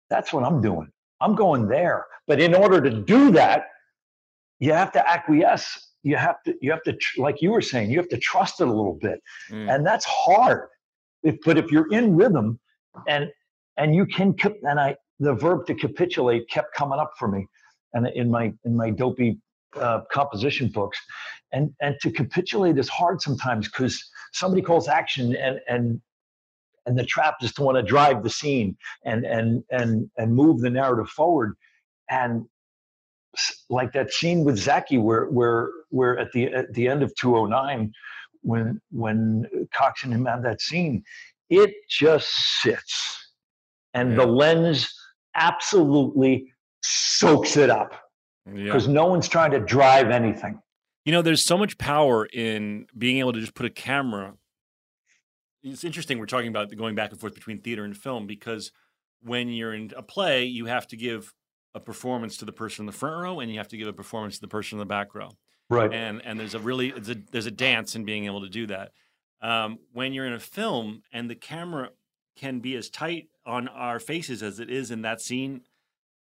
that's what I'm doing. I'm going there. But in order to do that, you have to acquiesce. You have to, you have to, like you were saying, you have to trust it a little bit. Mm. And that's hard. If, but if you're in rhythm and, and you can, and I, the verb to capitulate kept coming up for me and in my, in my dopey uh, composition books. And, and to capitulate is hard sometimes because somebody calls action and, and, and the trap is to want to drive the scene and, and, and, and move the narrative forward. And like that scene with Zachy where, where, where at the, at the end of 209, when, when Cox and him had that scene, it just sits and the lens absolutely soaks it up Yeah. because no one's trying to drive anything. You know, there's so much power in being able to just put a camera. It's interesting we're talking about going back and forth between theater and film because when you're in a play, you have to give a performance to the person in the front row and you have to give a performance to the person in the back row. Right. And and there's a really it's a, there's a dance in being able to do that. Um, when you're in a film and the camera can be as tight on our faces as it is in that scene,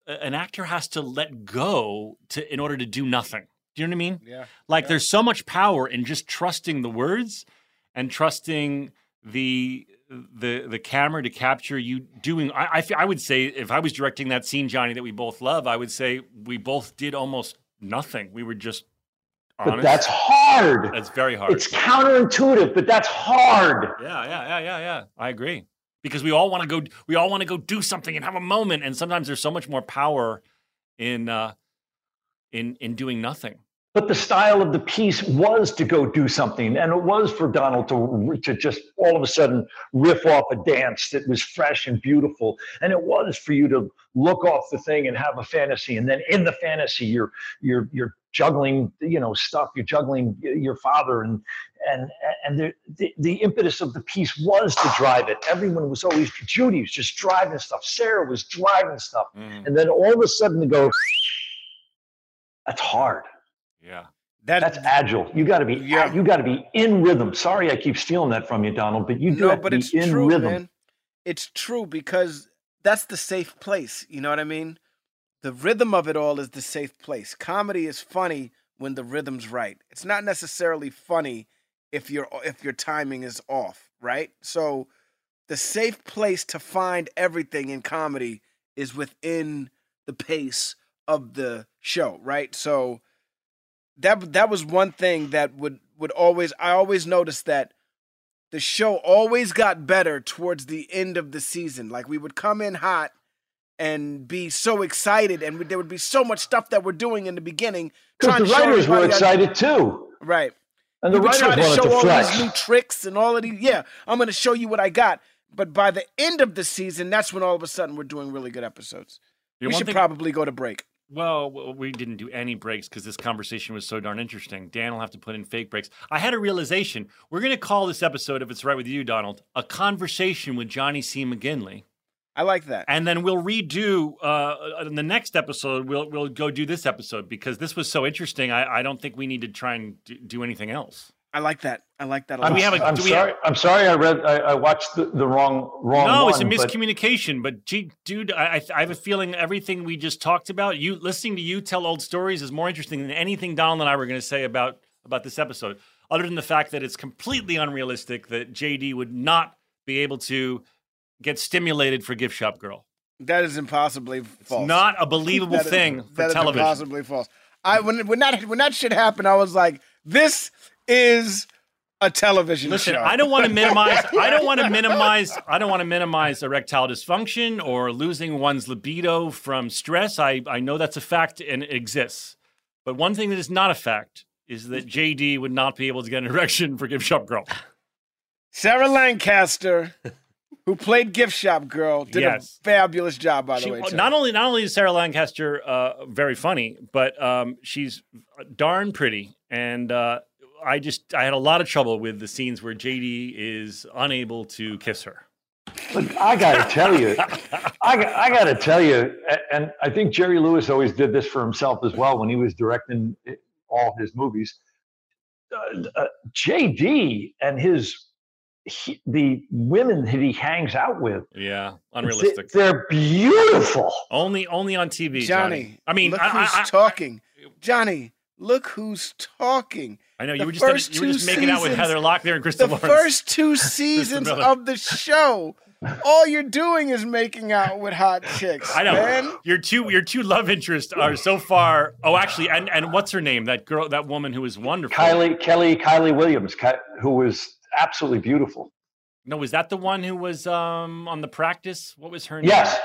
an actor has to let go to in order to do nothing. Do you know what I mean? Yeah. Like there's so much power in just trusting the words and trusting the the the camera to capture you doing. I, I, I would say if I was directing that scene, Johnny, that we both love, I would say we both did almost nothing. We were just honest. But that's hard. That's very hard. It's counterintuitive, but that's hard. Yeah, yeah, yeah, yeah, yeah. I agree. Because we all want to go we all want to go do something and have a moment and sometimes there's so much more power in uh in in doing nothing. But the style of the piece was to go do something, and it was for Donald to to just all of a sudden riff off a dance that was fresh and beautiful, and it was for you to look off the thing and have a fantasy, and then in the fantasy you're you're you're juggling you know stuff, you're juggling your father, and and and the the, the impetus of the piece was to drive it. Everyone was always Judy was just driving stuff, Sarah was driving stuff, mm. and then all of a sudden to go, that's hard. Yeah. That, That's agile. You got to be. Yeah. You got to be in rhythm. Sorry, I keep stealing that from you, Donald. But you do no, have but to be it's in true, rhythm. man. It's true because that's the safe place. You know what I mean? The rhythm of it all is the safe place. Comedy is funny when the rhythm's right. It's not necessarily funny if your if your timing is off, right? So the safe place to find everything in comedy is within the pace of the show, right? So that that was one thing that would would always I always noticed that the show always got better towards the end of the season. Like we would come in hot and be so excited, and there would be so much stuff that we're doing in the beginning. Because the to writers were everybody how- excited too, right? and we the would writers try to wanted show to all flex. these new tricks and all of these. Yeah, I'm going to show you what I got. But by the end of the season, that's when all of a sudden we're doing really good episodes. You we should thing- probably go to break. Well, we didn't do any breaks because this conversation was so darn interesting. Dan will have to put in fake breaks. I had a realization. We're going to call this episode, if it's right with you, Donald, a conversation with Johnny C. McGinley. I like that. And then we'll redo uh, in the next episode. We'll we'll go do this episode because this was so interesting. I, I don't think we need to try and do, do anything else. I like that. I like that a Do lot. we have a- I'm do we sorry. I'm sorry. I read. I, I watched the, the wrong wrong no, one. it's a miscommunication. But, gee, dude, I, I I have a feeling everything we just talked about, you listening to you tell old stories, is more interesting than anything Donald and I were going to say about about this episode. Other than the fact that it's completely unrealistic that JD would not be able to get stimulated for Gift Shop Girl. That is impossibly false. Not a believable That is- thing for that is television. impossibly false. I when when that when that shit happened, I was like, this is a television Listen, show. I don't want to minimize. I don't want to minimize. I don't want to minimize erectile dysfunction or losing one's libido from stress. I I know that's a fact and it exists. But one thing that is not a fact is that JD would not be able to get an erection for Gift Shop Girl. Sarah Lancaster, who played Gift Shop Girl, did Yes. a fabulous job. By the She- way, Chuck. not only not only is Sarah Lancaster uh, very funny, but um, she's darn pretty. And uh, I just I had a lot of trouble with the scenes where JD is unable to kiss her. But I got to tell you, I, got- I got to tell you, and I think Jerry Lewis always did this for himself as well when he was directing all his movies. Uh, uh, JD and his he, the women that he hangs out with, Yeah, unrealistic. they're beautiful. Only only on TV, Johnny. Johnny. I mean, look I, who's I, I, talking. Johnny, look who's talking. I know The you were just first you were just two making out with seasons- Heather Locklear and Christa The Lawrence. first two seasons of the show, all you're doing is making out with hot chicks. I know Man. your two your two love interests are so far. Oh, actually, and and what's her name? That girl, that woman who was wonderful. Kylie Kelly Kylie Williams, who was absolutely beautiful. No, was that the one who was um on the practice? What was her name? Yes,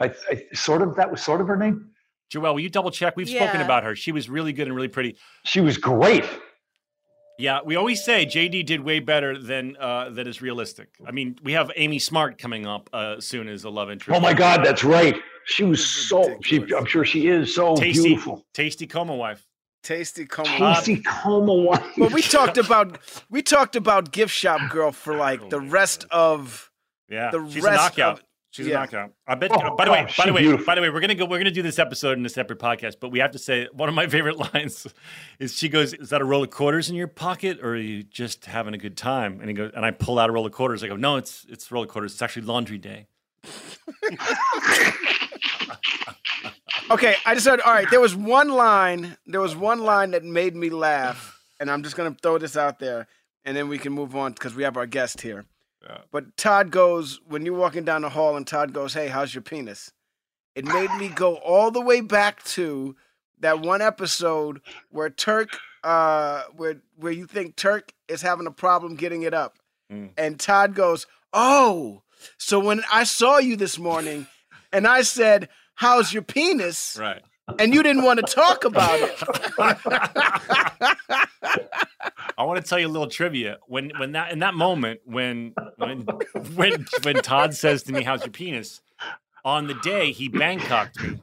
I, I sort of that was sort of her name. Joelle, will you double check? We've spoken about her. She was really good and really pretty. She was great. Yeah, we always say JD did way better than uh, that is realistic. I mean, we have Amy Smart coming up uh, soon as a love interest. Oh my God, that's right. She was so. She, I'm sure she is so tasty, beautiful. tasty coma wife. Tasty Como. Casey Coma one. But we talked about we talked about gift shop girl for oh, like the rest of Yeah, the she's rest a knockout. of- she's yeah. a knockout. I bet. Oh, uh, by the way, oh, by the way, beautiful. by the way, we're gonna go. We're gonna do this episode in a separate podcast. But we have to say one of my favorite lines is she goes, "Is that a roll of quarters in your pocket, or are you just having a good time?" And he goes, and I pull out a roll of quarters. I go, "No, it's it's roll of quarters. It's actually laundry day." Okay, I just heard. All right, there was one line. There was one line that made me laugh, and I'm just gonna throw this out there, and then we can move on because we have our guest here. But Todd goes when you're walking down the hall, and Todd goes, "Hey, how's your penis?" It made me go all the way back to that one episode where Turk, uh, where where you think Turk is having a problem getting it up, Mm. and Todd goes, "Oh, so when I saw you this morning, and I said." How's your penis? Right. and you didn't want to talk about it. I want to tell you a little trivia. When when that in that moment when when when when Todd says to me, "How's your penis?" On the day he Bangkoked me.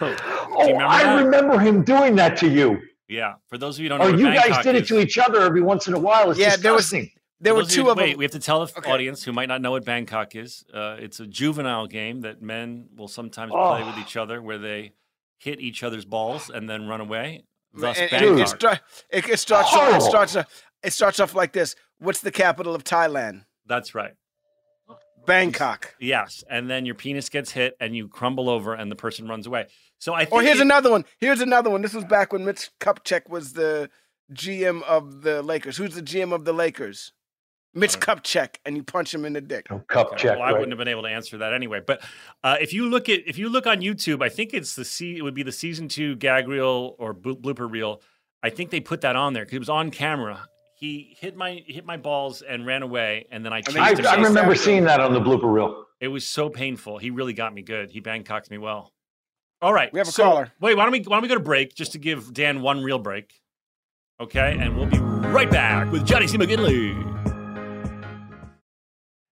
Oh, remember I that? remember him doing that to you. Yeah. For those of you who don't oh, know, Oh, what you Bangkok guys did it is- to each other every once in a while. It's Yeah, there was- disgusting. There were two of wait, them. we have to tell the Okay. audience who might not know what Bangkok is. Uh, it's a juvenile game that men will sometimes Oh. play with each other, where they hit each other's balls and then run away. Thus, And- and it, Bangkok. it, it starts. Off, it starts. off- It starts off like this. What's the capital of Thailand? That's right. Bangkok. Yes, and then your penis gets hit and you crumble over and the person runs away. So I think Or here's it- another one. Here's another one. This was back when Mitch Kupchak was the GM of the Lakers. Who's the GM of the Lakers? Mitch Kupchak, and you punch him in the dick. Oh, cup Okay, well, I right? wouldn't have been able to answer that anyway. But uh, if you look at if you look on YouTube, I think it's the se- it would be the season two gag reel or blo- blooper reel. I think they put that on there because it was on camera. He hit my hit my balls and ran away, and then I chased I, you him. I remember after seeing that on the blooper reel. It was so painful. He really got me good. He Bangkoked me well. All right, We have a so- caller. Wait, why don't we why don't we go to break just to give Dan one real break? Okay, and we'll be right back with Johnny C. McGinley.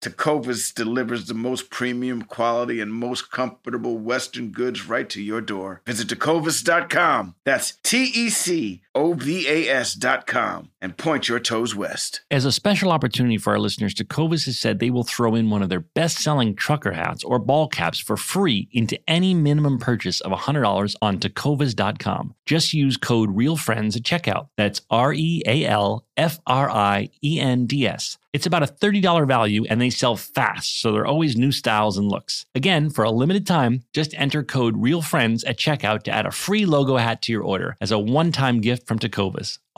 Tecovas delivers the most premium quality and most comfortable Western goods right to your door. Visit tecovas.com. That's T E C O V A S.com and point your toes west. As a special opportunity for our listeners, Tecovas has said they will throw in one of their best selling trucker hats or ball caps for free into any minimum purchase of $100 on tecovas.com. Just use code REALFRIENDS at checkout. That's R E A L F R I E N D S. It's about a $30 value and they sell fast, so there are always new styles and looks. Again, for a limited time, just enter code REALFRIENDS at checkout to add a free logo hat to your order as a one time gift from Tecovas,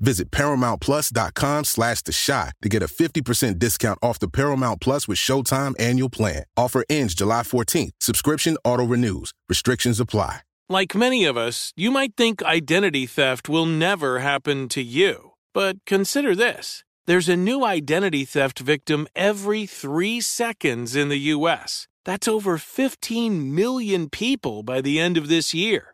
Visit ParamountPlus.com slash The Chi to get a 50% discount off the Paramount Plus with Showtime annual plan. Offer ends July 14th. Subscription auto-renews. Restrictions apply. Like many of us, you might think identity theft will never happen to you. But consider this there's a new identity theft victim every three seconds in the U.S. That's over 15 million people by the end of this year,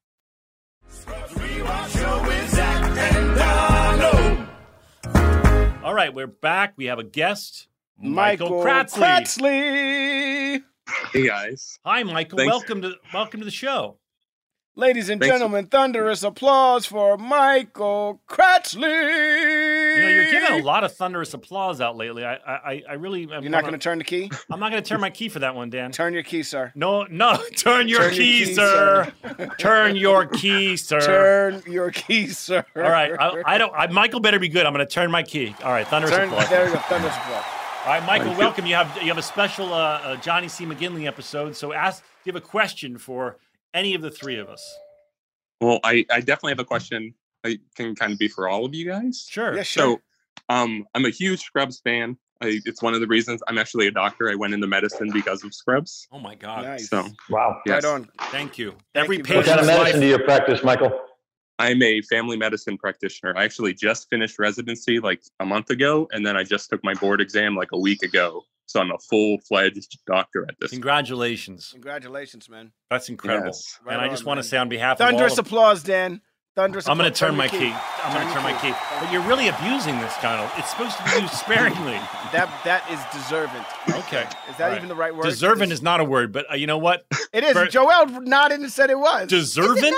All right, we're back. We have a guest, Michael, Michael Kratzley. Kratzley. Hey guys. Hi, Michael. Thanks. Welcome to welcome to the show. Ladies and Thanks. gentlemen, thunderous applause for Michael Cratchley. You know, you're giving a lot of thunderous applause out lately. I, I, I really. You're not going to turn the key? I'm not going to turn my key for that one, Dan. Turn your key, sir. No, no. Turn your Turn your key, key, sir. sir. turn your key, sir. Turn your key, sir. All right. I, I don't. I, Michael better be good. I'm going to turn my key. All right. Thunderous Turn, applause. there you go. Thunderous applause. All right, Michael. Welcome. You have you have a special uh, uh, Johnny C. McGinley episode. So ask. Do You have a question for any of the three of us. Well, I, I definitely have a question. I can kind of be for all of you guys. Sure. Yeah, sure. So, um, I'm a huge Scrubs fan. I, it's one of the reasons I'm actually a doctor. I went into medicine because of Scrubs. Oh my God. Nice. So, Wow. yes, Right on. Thank you. Thank Every you. What Patient's kind of patient's medicine life. do you practice, Michael? I'm a family medicine practitioner. I actually just finished residency like a month ago, and then I just took my board exam like a week ago. So I'm a full fledged doctor at this. Congratulations. Congratulations, man. That's incredible. Yes. and Right I just on, want to man. say on behalf of Thunderous all of, applause, Dan. Thunderous I'm going to turn my your key. I'm going to turn my key. But you're really abusing this Donald. It's supposed to be used sparingly. That that is deserving. Okay. Is that All right. even the right word? Deserving Des- is not a word, but uh, you know what? It is. for- Joel nodded and said it was. Deservant?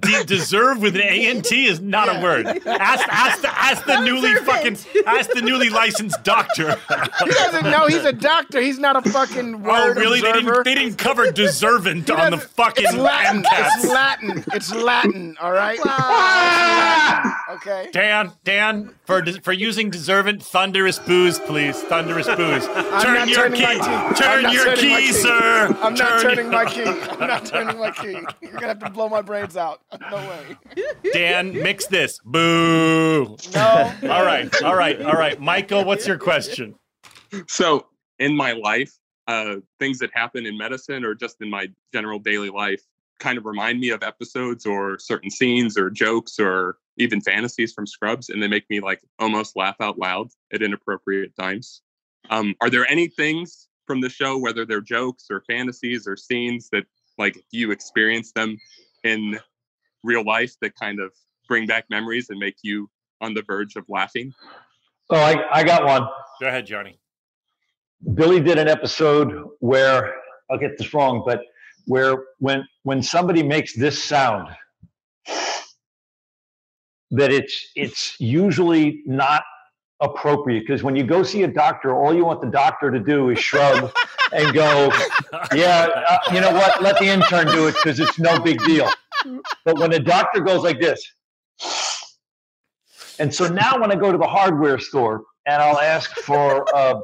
De- deserve with an A N T is not a word. Ask, ask, the, ask the newly fucking, ask the newly licensed doctor. he doesn't know he's a doctor. He's not a fucking word. oh, word really? They didn't, they didn't cover deservant on the fucking It's Latin. It's Latin. It's Latin. All right. It's Okay. Dan, Dan, for for using deservant, thunderous booze, please. Thunderous booze. Turn your key. my key. I'm Turn your key, key. sir. I'm not Turn turning your- my key. I'm not turning my key. You're gonna have to blow my brains out. No way. Dan, mix this. Boo. No. All right, all right, all right. Michael, what's your question? So in my life, uh, things that happen in medicine or just in my general daily life kind of remind me of episodes or certain scenes or jokes or even fantasies from Scrubs, and they make me like almost laugh out loud at inappropriate times. Um, are there any things from the show, whether they're jokes or fantasies or scenes that like you experience them in real life that kind of bring back memories and make you on the verge of laughing? Oh, I, I got one. Go ahead, Johnny. Billy did an episode where I'll get this wrong, but where when when somebody makes this sound, that it's it's usually not appropriate because when you go see a doctor, all you want the doctor to do is shrug and go, "Yeah, uh, you know what? Let the intern do it because it's no big deal." But when a doctor goes like this, and so now when I go to the hardware store and I'll ask for uh,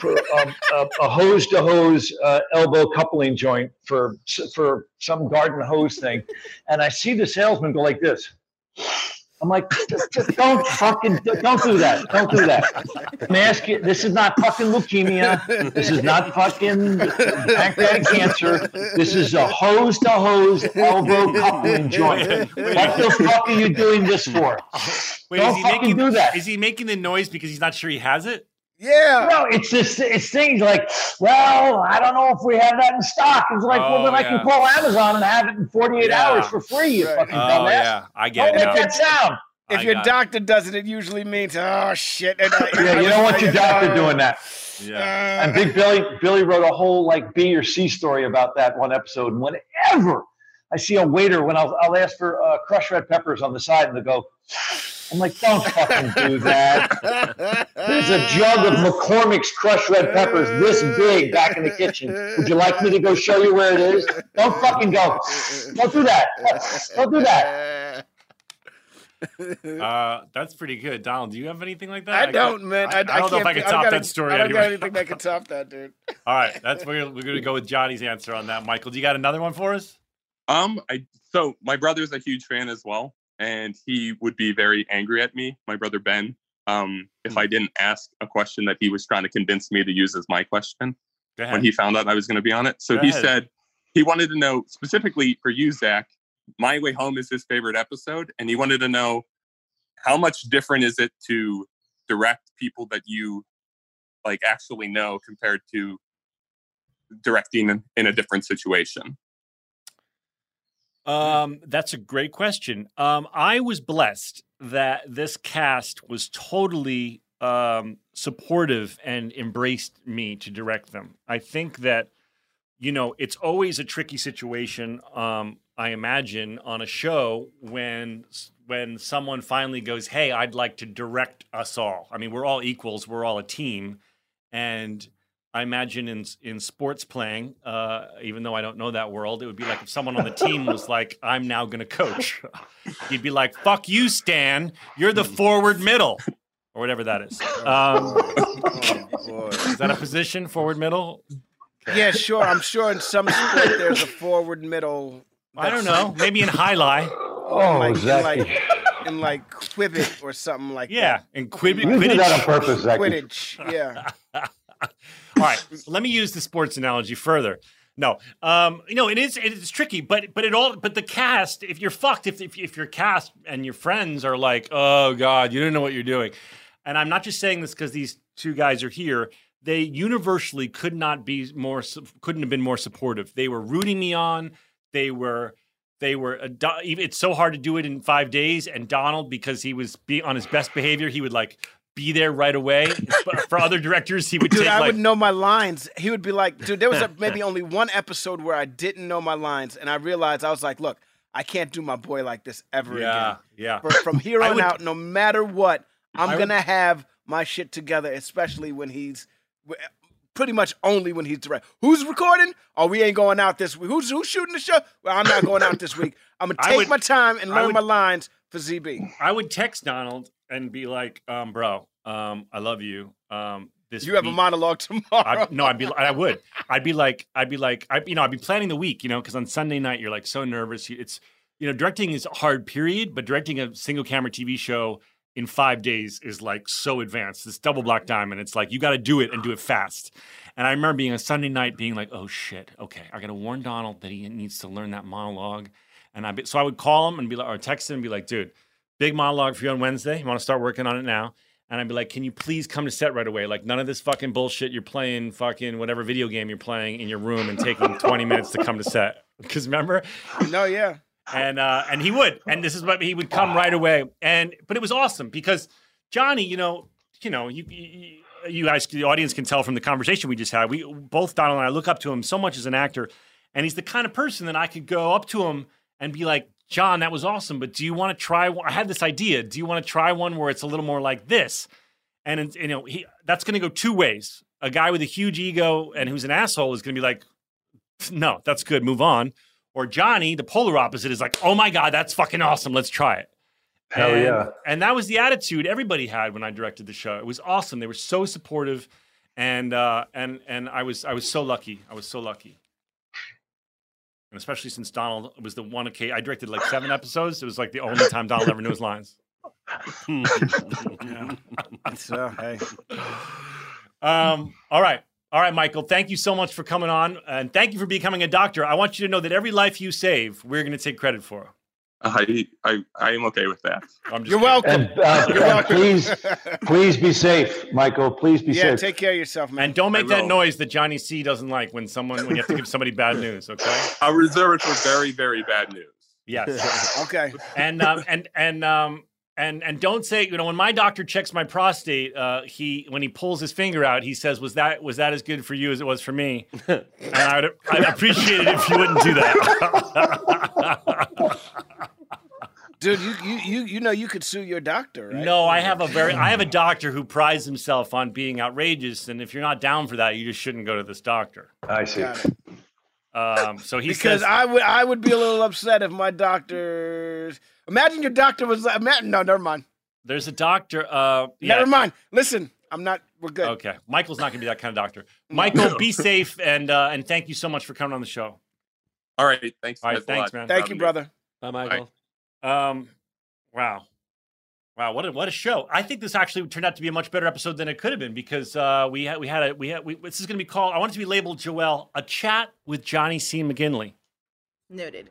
for um, a, hose to hose uh, elbow coupling joint for for some garden hose thing, and I see the salesman go like this. I'm like, just, just don't fucking don't do that. Don't do that. I'm asking. This is not fucking leukemia. This is not fucking pancreatic cancer. This is a hose to hose elbow coupling joint. What the fuck are you doing this for? Wait, don't is he fucking making do that. Is he making the noise because he's not sure he has it? Yeah. No, it's just it's things like, well, I don't know if we have that in stock. It's like, well, Oh, then I can call Amazon and have it in 48 Yeah. hours for free. You Right. fucking Oh yeah, I get Don't it. make now. that sound. If I your got it. doctor does it, it usually means, oh shit. And I- Yeah, you don't want your doctor uh, doing that. Yeah. And Big Billy, Billy wrote a whole like B or C story about that one episode. And whenever I see a waiter, when I'll, I'll ask for uh, crushed red peppers on the side, and they go, I'm like, don't fucking do that. There's a jug of McCormick's crushed red peppers this big back in the kitchen. Would you like me to go show you where it is? Don't fucking go. Don't do that. Don't do that. Uh, that's pretty good, Donald. Do you have anything like that? I don't, man. I, I, I don't know if can't I can think- top got that story I don't anyway. got anything that can top that, dude. All right, that's we're, we're going to go with Johnny's answer on that. Michael, do you got another one for us? Um, I so my brother's a huge fan as well, and he would be very angry at me, my brother Ben, um, Hmm. if I didn't ask a question that he was trying to convince me to use as my question when he found out I was going to be on it. So Go he ahead. said he wanted to know specifically for you, Zach. My Way Home is his favorite episode, and he wanted to know how much different is it to direct people that you like actually know compared to directing in, in a different situation. Um, that's a great question. Um, I was blessed that this cast was totally um, supportive and embraced me to direct them. I think that, you know, it's always a tricky situation. Um, I imagine on a show when when someone finally goes, "Hey, I'd like to direct us all." I mean, we're all equals. We're all a team, and I imagine in in sports playing, uh, even though I don't know that world, it would be like if someone on the team was like, "I'm now going to coach," you'd be like, "Fuck you, Stan. You're the forward middle." Or whatever that is. Um, is that a position, forward middle? Yeah, sure. I'm sure in some sport there's a forward middle. I don't know. Maybe in jai alai. Oh, like, in like in like Quibbit or something like Yeah, that. Yeah, in Quib- You did that on purpose, Zachy. Quidditch. Yeah. All right, let me use the sports analogy further. No, um, you know it is it is tricky, but but it all but the cast. If you're fucked, if if, if your cast and your friends are like, oh god, you don't know what you're doing, and I'm not just saying this because these two guys are here. They universally could not be more couldn't have been more supportive. They were rooting me on. They were they were even- it's so hard to do it in five days. And Donald, because he was be on his best behavior, he would like be there right away. For other directors, he would Dude, take I like would know my lines. He would be like, dude, there was a, maybe only one episode where I didn't know my lines, and I realized I was like, look, I can't do my boy like this ever Yeah, again. yeah. For- from here on would- out, no matter what, I'm I would- gonna have my shit together, especially when he's pretty much only when he's direct. Who's recording? Oh, we ain't going out this week. Who's who's shooting the show? Well, I'm not going out this week. I'm gonna take would- my time and learn my lines for ZB. I would text Donald and be like, um, "Bro, um, I love you. Um, this You have a monologue tomorrow. I, no, I'd be, I would, I'd be like, I'd be like, I, you know, I'd be planning the week, you know, because on Sunday night you're like so nervous. It's, you know, directing is a hard period, but directing a single camera TV show in five days is like so advanced. This double block diamond, it's like you got to do it and do it fast. And I remember being a Sunday night, being like, oh shit, okay, I got to warn Donald that he needs to learn that monologue. And I, be, so I would call him and be like, or text him and be like, dude, big monologue for you on Wednesday. You want to start working on it now? And I'd be like, can you please come to set right away? Like, none of this fucking bullshit you're playing, fucking whatever video game you're playing in your room and taking 20 minutes to come to set. Because remember? No, yeah. And uh, and he would, and this is what he would come right away. And but it was awesome because Johnny, you know, you know, you, you you guys, the audience can tell from the conversation we just had. We both Donald and I look up to him so much as an actor, and he's the kind of person that I could go up to him and be like, John, that was awesome, but do you want to try? one- I had this idea. Do you want to try one where it's a little more like this? And it's- you know, he that's going to go two ways. A guy with a huge ego and who's an asshole is going to be like, no, that's good, move on. Or Johnny, the polar opposite, is like, oh my god, that's fucking awesome, let's try it. Hell and, yeah. And that was the attitude everybody had when I directed the show. It was awesome. They were so supportive, and uh, and and I was I was so lucky. I was so lucky. And especially since Donald was the one occasion I directed like seven episodes. It was like the only time Donald ever knew his lines. So hey, Um, all right. All right, Michael. Thank you so much for coming on, and thank you for becoming a doctor. I want you to know that every life you save, we're going to take credit for. I, I, I am okay with that. I'm just you're welcome. And, uh, You're welcome. please, please be safe, Michael. Please be yeah, safe. take care of yourself, man. And don't make I that will. noise that Johnny C doesn't like when someone when you have to give somebody bad news. Okay. I'll reserve it for very, very bad news. Yes. okay. and um, and and um, and and don't say you know when my doctor checks my prostate, uh, he when he pulls his finger out, he says, "Was that was that as good for you as it was for me?" and I would I'd appreciate it if you wouldn't do that. Dude, you, you you you know you could sue your doctor, right? No, I have a very I have a doctor who prides himself on being outrageous, and if you're not down for that, you just shouldn't go to this doctor. I see. Um, so he because says, I would I would be a little upset if my doctor's. Imagine your doctor was like, no, never mind, "There's a doctor." Uh, yeah, never mind. Listen, I'm not. We're good. Okay, Michael's not going to be that kind of doctor. Michael, be safe, and uh, and thank you so much for coming on the show. All right. Thanks. All right, thanks, man. Thank you, brother. Bye, Michael. Um, wow, wow, what a what a show! I think this actually turned out to be a much better episode than it could have been because uh, we had we had a we had we, this is going to be called. I want it to be labeled Joel, a chat with Johnny C. McGinley. Noted.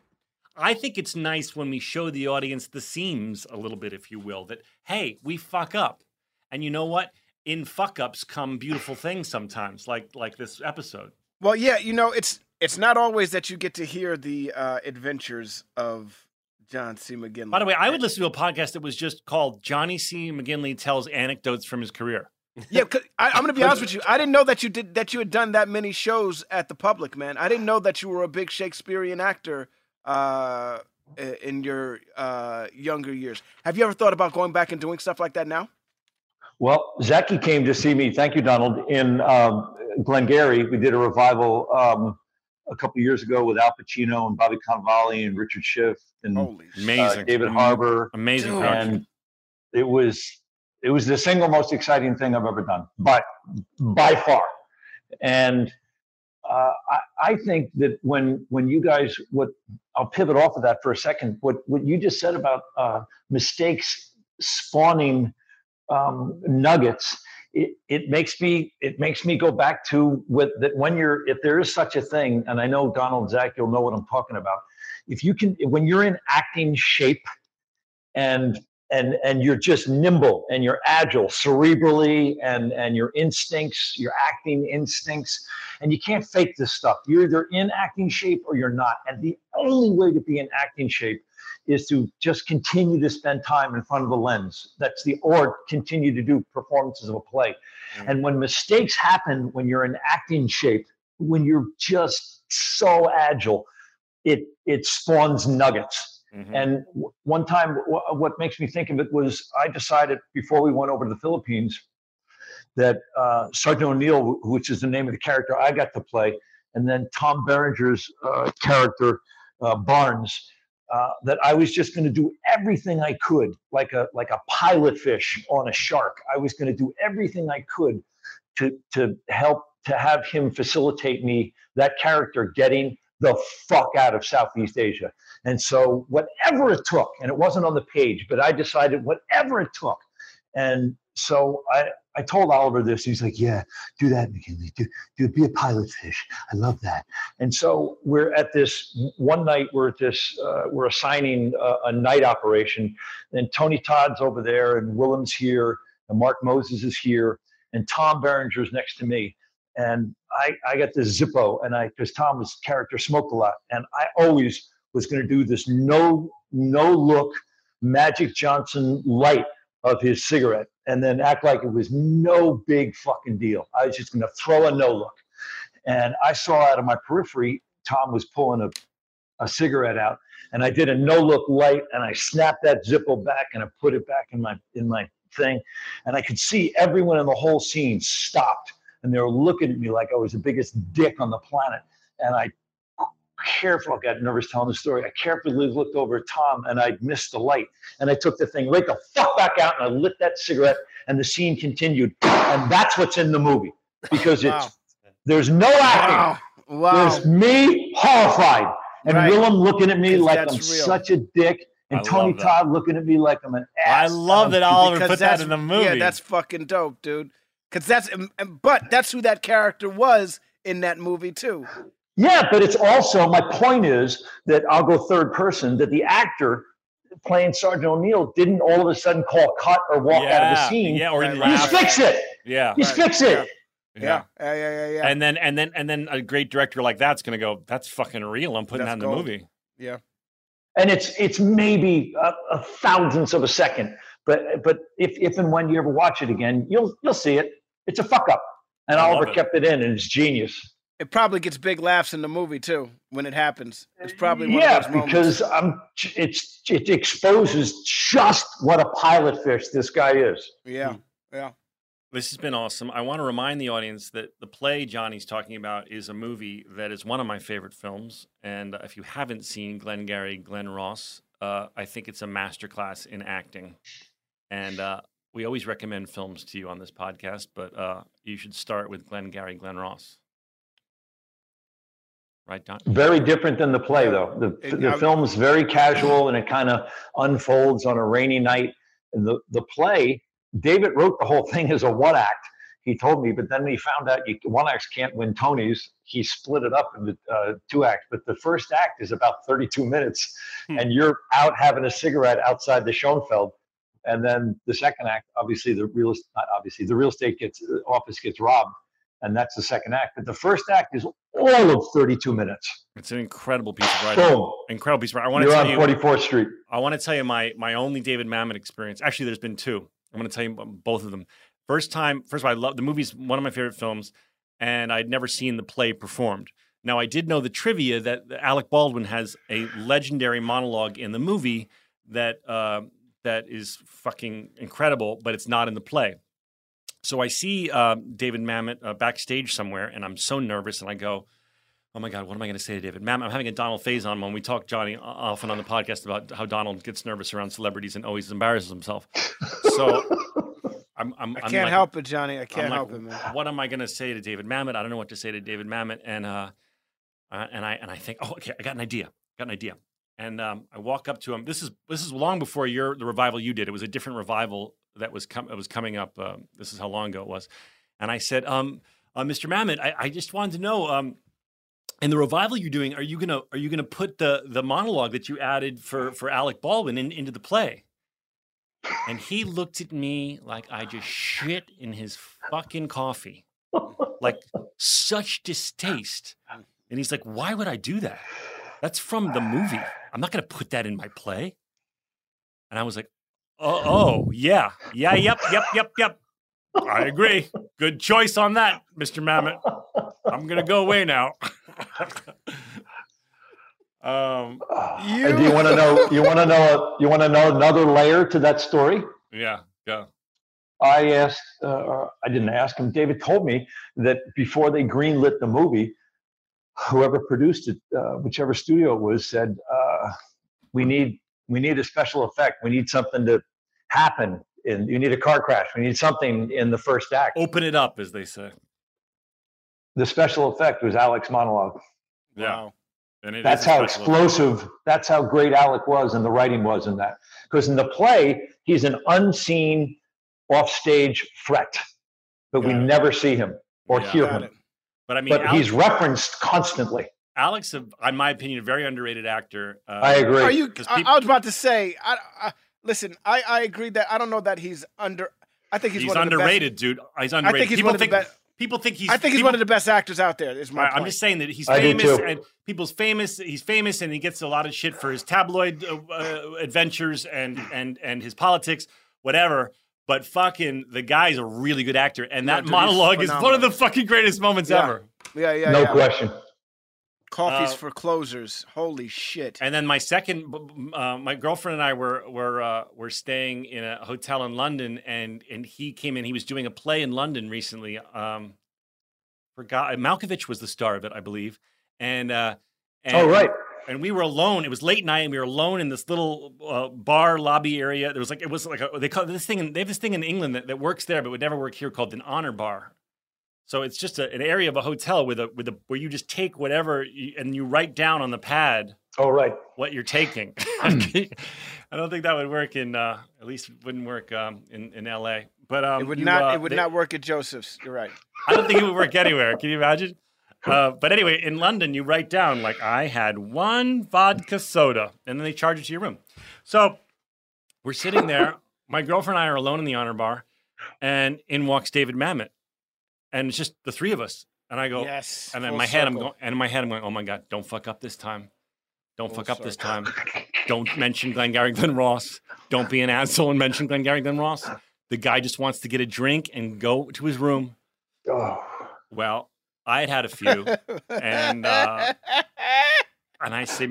I think it's nice when we show the audience the seams a little bit, if you will, that hey, we fuck up, and you know what? In fuck ups come beautiful things sometimes, like like this episode. Well, yeah, you know, it's it's not always that you get to hear the uh, adventures of John C. McGinley. By the way, I would listen to a podcast that was just called Johnny C. McGinley tells anecdotes from his career. yeah, I, I'm gonna be honest with you. I didn't know that you did that. You had done that many shows at the public, man. I didn't know that you were a big Shakespearean actor uh, in your uh, younger years. Have you ever thought about going back and doing stuff like that now? Well, Zachy came to see me. Thank you, Donald. In um, Glengarry, we did a revival um, a couple years ago with Al Pacino and Bobby Cannavale and Richard Schiff and Holy shit. uh, Amazing, David Harbour. amazing Dude. production. and it was it was the single most exciting thing I've ever done, by by far. And uh, I, I think that when when you guys what I'll pivot off of that for a second. What what you just said about uh, mistakes spawning um, nuggets. It, it makes me it makes me go back to with that when you're if there is such a thing and I know Donald Zach you'll know what I'm talking about if you can when you're in acting shape and and and you're just nimble and you're agile cerebrally and and your instincts your acting instincts and you can't fake this stuff. You're either in acting shape or you're not. And the only way to be in acting shape is to just continue to spend time in front of the lens. That's the or continue to do performances of a play. And when mistakes happen when you're in acting shape when you're just so agile it it spawns nuggets Mhm. and w- one time, w- what makes me think of it was I decided before we went over to the Philippines that uh, Sergeant O'Neill, which is the name of the character I got to play, and then Tom Berenger's uh, character uh, Barnes, uh, that I was just going to do everything I could, like a like a pilot fish on a shark. I was going to do everything I could to to help to have him facilitate me that character getting the fuck out of Southeast Asia. And so, whatever it took, and it wasn't on the page, but I decided whatever it took. And so I, I told Oliver this. He's like, "Yeah, do that, McGinley. Do, do be a pilot fish. I love that." And so we're at this one night. We're at this. Uh, we're assigning a, a night operation, and Tony Todd's over there, and Willem's here, and Mark Moses is here, and Tom Berenger's next to me. And I, I got this Zippo, and I because Tom's character smoked a lot, and I always was going to do this no no look Magic Johnson light of his cigarette, and then act like it was no big fucking deal. I was just going to throw a no look, and I saw out of my periphery Tom was pulling a a cigarette out, and I did a no look light, and I snapped that Zippo back, and I put it back in my in my thing, and I could see everyone in the whole scene stopped, and they were looking at me like I was the biggest dick on the planet, and I careful, I got nervous telling the story. I carefully looked over at Tom and I'd missed the light. And I took the thing right the fuck back out and I lit that cigarette and the scene continued. And that's what's in the movie because it's there's no acting. Wow. Wow. There's me horrified and Right. Willem looking at me like I'm real. such a dick and I Tony. Todd looking at me like I'm an ass. I love that Oliver put that in the movie. Yeah, that's fucking dope, dude. Because that's, and- and- but that's who that character was in that movie too. Yeah, but it's also my point is that I'll go third person that the actor playing Sergeant O'Neill didn't all of a sudden call cut or walk out of the Yeah, scene. yeah, or he just laughed. fix it. yeah. Just fix it. Yeah, yeah, yeah, yeah, yeah. And then and then and then a great director like that's gonna go. That's fucking real. I'm putting That's that in the gold. movie. yeah. and it's it's maybe a, a thousandth of a second. But but if if and when you ever watch it again, you'll you'll see it. It's a fuck up, and I Oliver it. kept it in, and it's genius. It probably gets big laughs in the movie too when it happens. It's probably one yeah, of those moments. because um, it's it exposes just what a pilot fish this guy is. yeah, yeah. This has been awesome. I want to remind the audience that the play Johnny's talking about is a movie that is one of my favorite films. And if you haven't seen Glengarry Glen Ross, uh, I think it's a masterclass in acting. And uh, we always recommend films to you on this podcast, but uh, you should start with Glenn Glengarry Glen Ross. Right, Don? Very different than the play, though. The It- the I- film's very casual, and it kind of unfolds on a rainy night. And the the play, David wrote the whole thing as a one act. He told me, but then he found out you, one acts can't win Tonys. He split it up into uh, two acts. But the first act is about 32 minutes, Hmm. and you're out having a cigarette outside the Schoenfeld. And then the second act, obviously the real not obviously the real estate gets office gets robbed, and that's the second act. But the first act is all of 32 minutes. It's an incredible piece of writing. Boom. Incredible piece of writing. I want to You're tell on you. 44th Street. I want to tell you my my only David Mamet experience. Actually, there's been two. I'm going to tell you both of them. First time, first of all, I love the movie's one of my favorite films, and I'd never seen the play performed. Now, I did know the trivia that Alec Baldwin has a legendary monologue in the movie that uh, that is fucking incredible, but it's not in the play. So I see um, David Mamet uh, backstage somewhere, and I'm so nervous, and I go, "Oh my god, what am I going to say to David Mamet?" I'm having a Donald phase on when We talk Johnny often on the podcast about how Donald gets nervous around celebrities and always embarrasses himself. So I'm, I'm, I I'm can't like- help it, Johnny. I can't like, help it, man. What am I going to say to David Mamet? I don't know what to say to David Mamet, and uh, uh, and I and I think, oh, okay, I got an idea. Got an idea. And um, I walk up to him. This is this is long before your the revival you did. It was a different revival that was com- was coming up. Um, this is how long ago it was. And I said, um, uh, Mr. Mamet, I, I just wanted to know. Um, in the revival you're doing, are you gonna are you gonna put the the monologue that you added for for Alec Baldwin in, into the play? And he looked at me like I just shit in his fucking coffee, like such distaste. And he's like, "Why would I do that? That's from the movie. I'm not gonna put that in my play." And I was like, "Oh, oh yeah, yeah, yep, yep, yep, yep. I agree. Good choice on that, Mr. Mamet. I'm gonna go away now." um, And do you want to know? You want to know? You want to know another layer to that story? yeah, yeah. I asked. Uh, I didn't ask him. David told me that before they greenlit the movie, whoever produced it, uh, whichever studio it was, said, uh, "We need we need a special effect. We need something to happen. And you need a car crash. We need something in the first act." Open it up, as they say. The special effect was Alec's monologue. Yeah. And it is That's how special- explosive. That's how great Alec was, and the writing was in that. Because in the play, he's an unseen, offstage threat, but we never see him or Yeah. hear Got him. But I mean, but Alex, he's referenced constantly. Alec's, a- in my opinion, a very underrated actor. Uh, I agree. Are you? 'cause I, I was about to say. I, I listen. I, I agree that I don't know that he's under. I think he's, he's one of the underrated, dude. He's I underrated. think he's people one of the think best- people think he's. I think he's people- one of the best actors out there. Is my Right, I'm just saying that he's I famous, and people's famous. He's famous, and he gets a lot of shit for his tabloid uh, uh, adventures and and and his politics, whatever. But fucking, the guy's a really good actor, and Yeah, that dude, monologue is one of the fucking greatest moments Yeah. ever. Yeah, yeah, no yeah. question. Coffees Uh, for closers. Holy shit. And then my second, b- b- uh, my girlfriend and I were were uh, were staying in a hotel in London, and and he came in. He was doing a play in London recently. Um, forgot Malkovich was the star of it, I believe. And, uh, and Oh, right. And we were alone. It was late night, and we were alone in this little uh, bar lobby area. There was like it was like a, they call this thing. in- They have this thing in England that, that works there, but would never work here, called an honor bar. So it's just a, an area of a hotel with a with a where you just take whatever you, and you write down on the pad Oh, right. what you're taking. I don't think that would work in, uh, at least wouldn't work um, in, in LA. But um, it would you, not. uh, it would they- not work at Joseph's. You're right. I don't think it would work anywhere. Can you imagine? Uh, but anyway, in London, you write down like I had one vodka soda, and then they charge it to your room. So we're sitting there. My girlfriend and I are alone in the honor bar, and in walks David Mamet, and it's just the three of us. And I go, Yes. and in full my head, I'm going, and in my head, I'm going, oh my god, don't fuck up this time. Don't fuck up this time. Don't mention Glengarry Glen Ross. Don't be an asshole and mention Glengarry Glen Ross. The guy just wants to get a drink and go to his room. Oh, Well, I had had a few, and uh, and I say,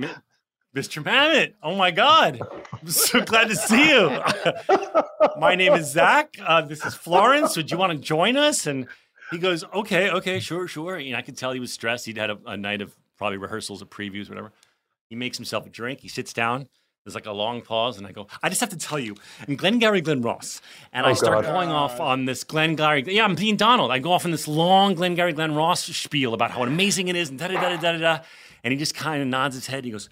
Mr. Mamet, oh my God, I'm so glad to see you. my name is Zach. Uh, this is Florence. Would you want to join us? And he goes, okay, okay, sure, sure. And I could tell he was stressed. He'd had a, a night of probably rehearsals or previews, whatever. He makes himself a drink. He sits down. There's like a long pause, and I go, I just have to tell you, I'm Glengarry Glen Ross. And oh, I Oh, start God. going off on this Glengarry. Yeah, I'm being Donald. I go off on this long Glengarry Glen Ross spiel about how amazing it is, and da da da da da da. And he just kind of nods his head. He goes,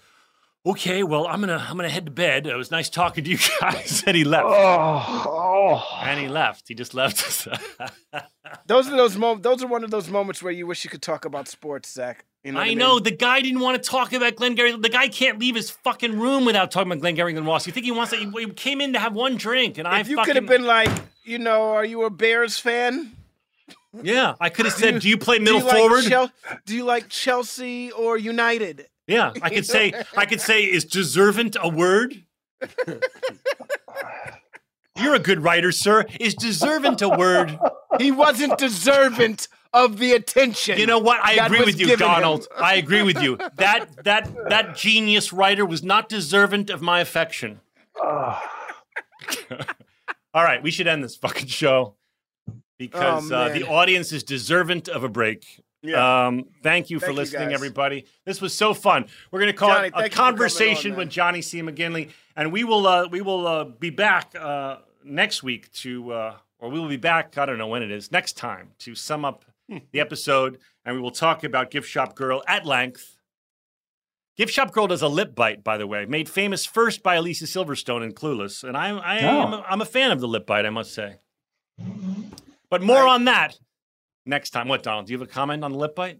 Okay, well, I'm gonna I'm gonna head to bed. It was nice talking to you guys. and he left. oh, oh. And he left. He just left. Those are those moments. Those are one of those moments where you wish you could talk about sports, Zach. You know I mean? know the guy didn't want to talk about Glengarry. The guy can't leave his fucking room without talking about Glengarry Glen Ross. You think he wants to? He, came in to have one drink, and I If you fucking could have been like, you know, are you a Bears fan? yeah. I could have said, "Do you play Do middle you like forward?" Chel- do you like Chelsea or United? Yeah, I could say, I could say, "Is deservant a word?" You're a good writer, sir. Is deservant a word? He wasn't deserving of the attention. You know what? I agree with you, given him. Donald. I agree with you. That that that genius writer was not deserving of my affection. All right, we should end this fucking show because Oh, uh, the audience is deserving of a break. Yeah. Um, thank you for Thank you, listening, guys. everybody. This was so fun. We're going to call Johnny, it a you for coming conversation on, with. Johnny C. McGinley, and we will uh, we will uh, be back uh, next week to, uh, or we will be back. I don't know when it is next time to sum up the episode, and we will talk about Gift Shop Girl at length. Gift Shop Girl does a lip bite, by the way, made famous first by Alicia Silverstone in Clueless, and I'm I am a, I'm a fan of the lip bite, I must say. But more on that next time. What, Donald? Do you have a comment on the lip bite?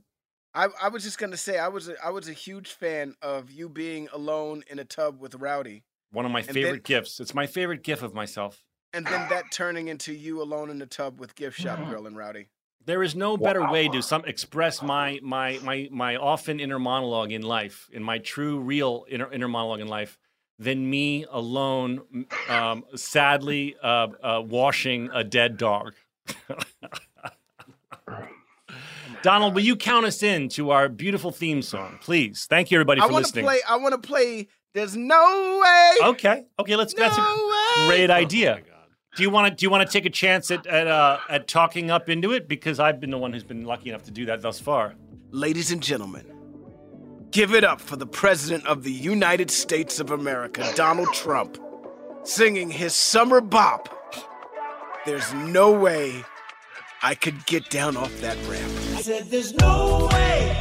I, I was just gonna say I was a, I was a huge fan of you being alone in a tub with Rowdy, One of my And favorite then- gifts. It's my favorite gif of myself. and then that turning into you alone in the tub with Gift Shop Mm-hmm. Girl and Rowdy. There is no better way to some express my my my my often inner monologue in life, in my true, real inner inner monologue in life, than me alone, um, sadly uh, uh, washing a dead dog. Donald, will you count us in to our beautiful theme song, please? Thank you, everybody, I for want to listening. play. I want to play. There's no way. Okay, okay, let's. that's a No way. great idea. Do you want to? Do you want to take a chance at at, uh, at talking up into it? Because I've been the one who's been lucky enough to do that thus far. Ladies and gentlemen, give it up for the President of the United States of America, Donald Trump, singing his summer bop. There's no way I could get down off that ramp. I said, there's no way,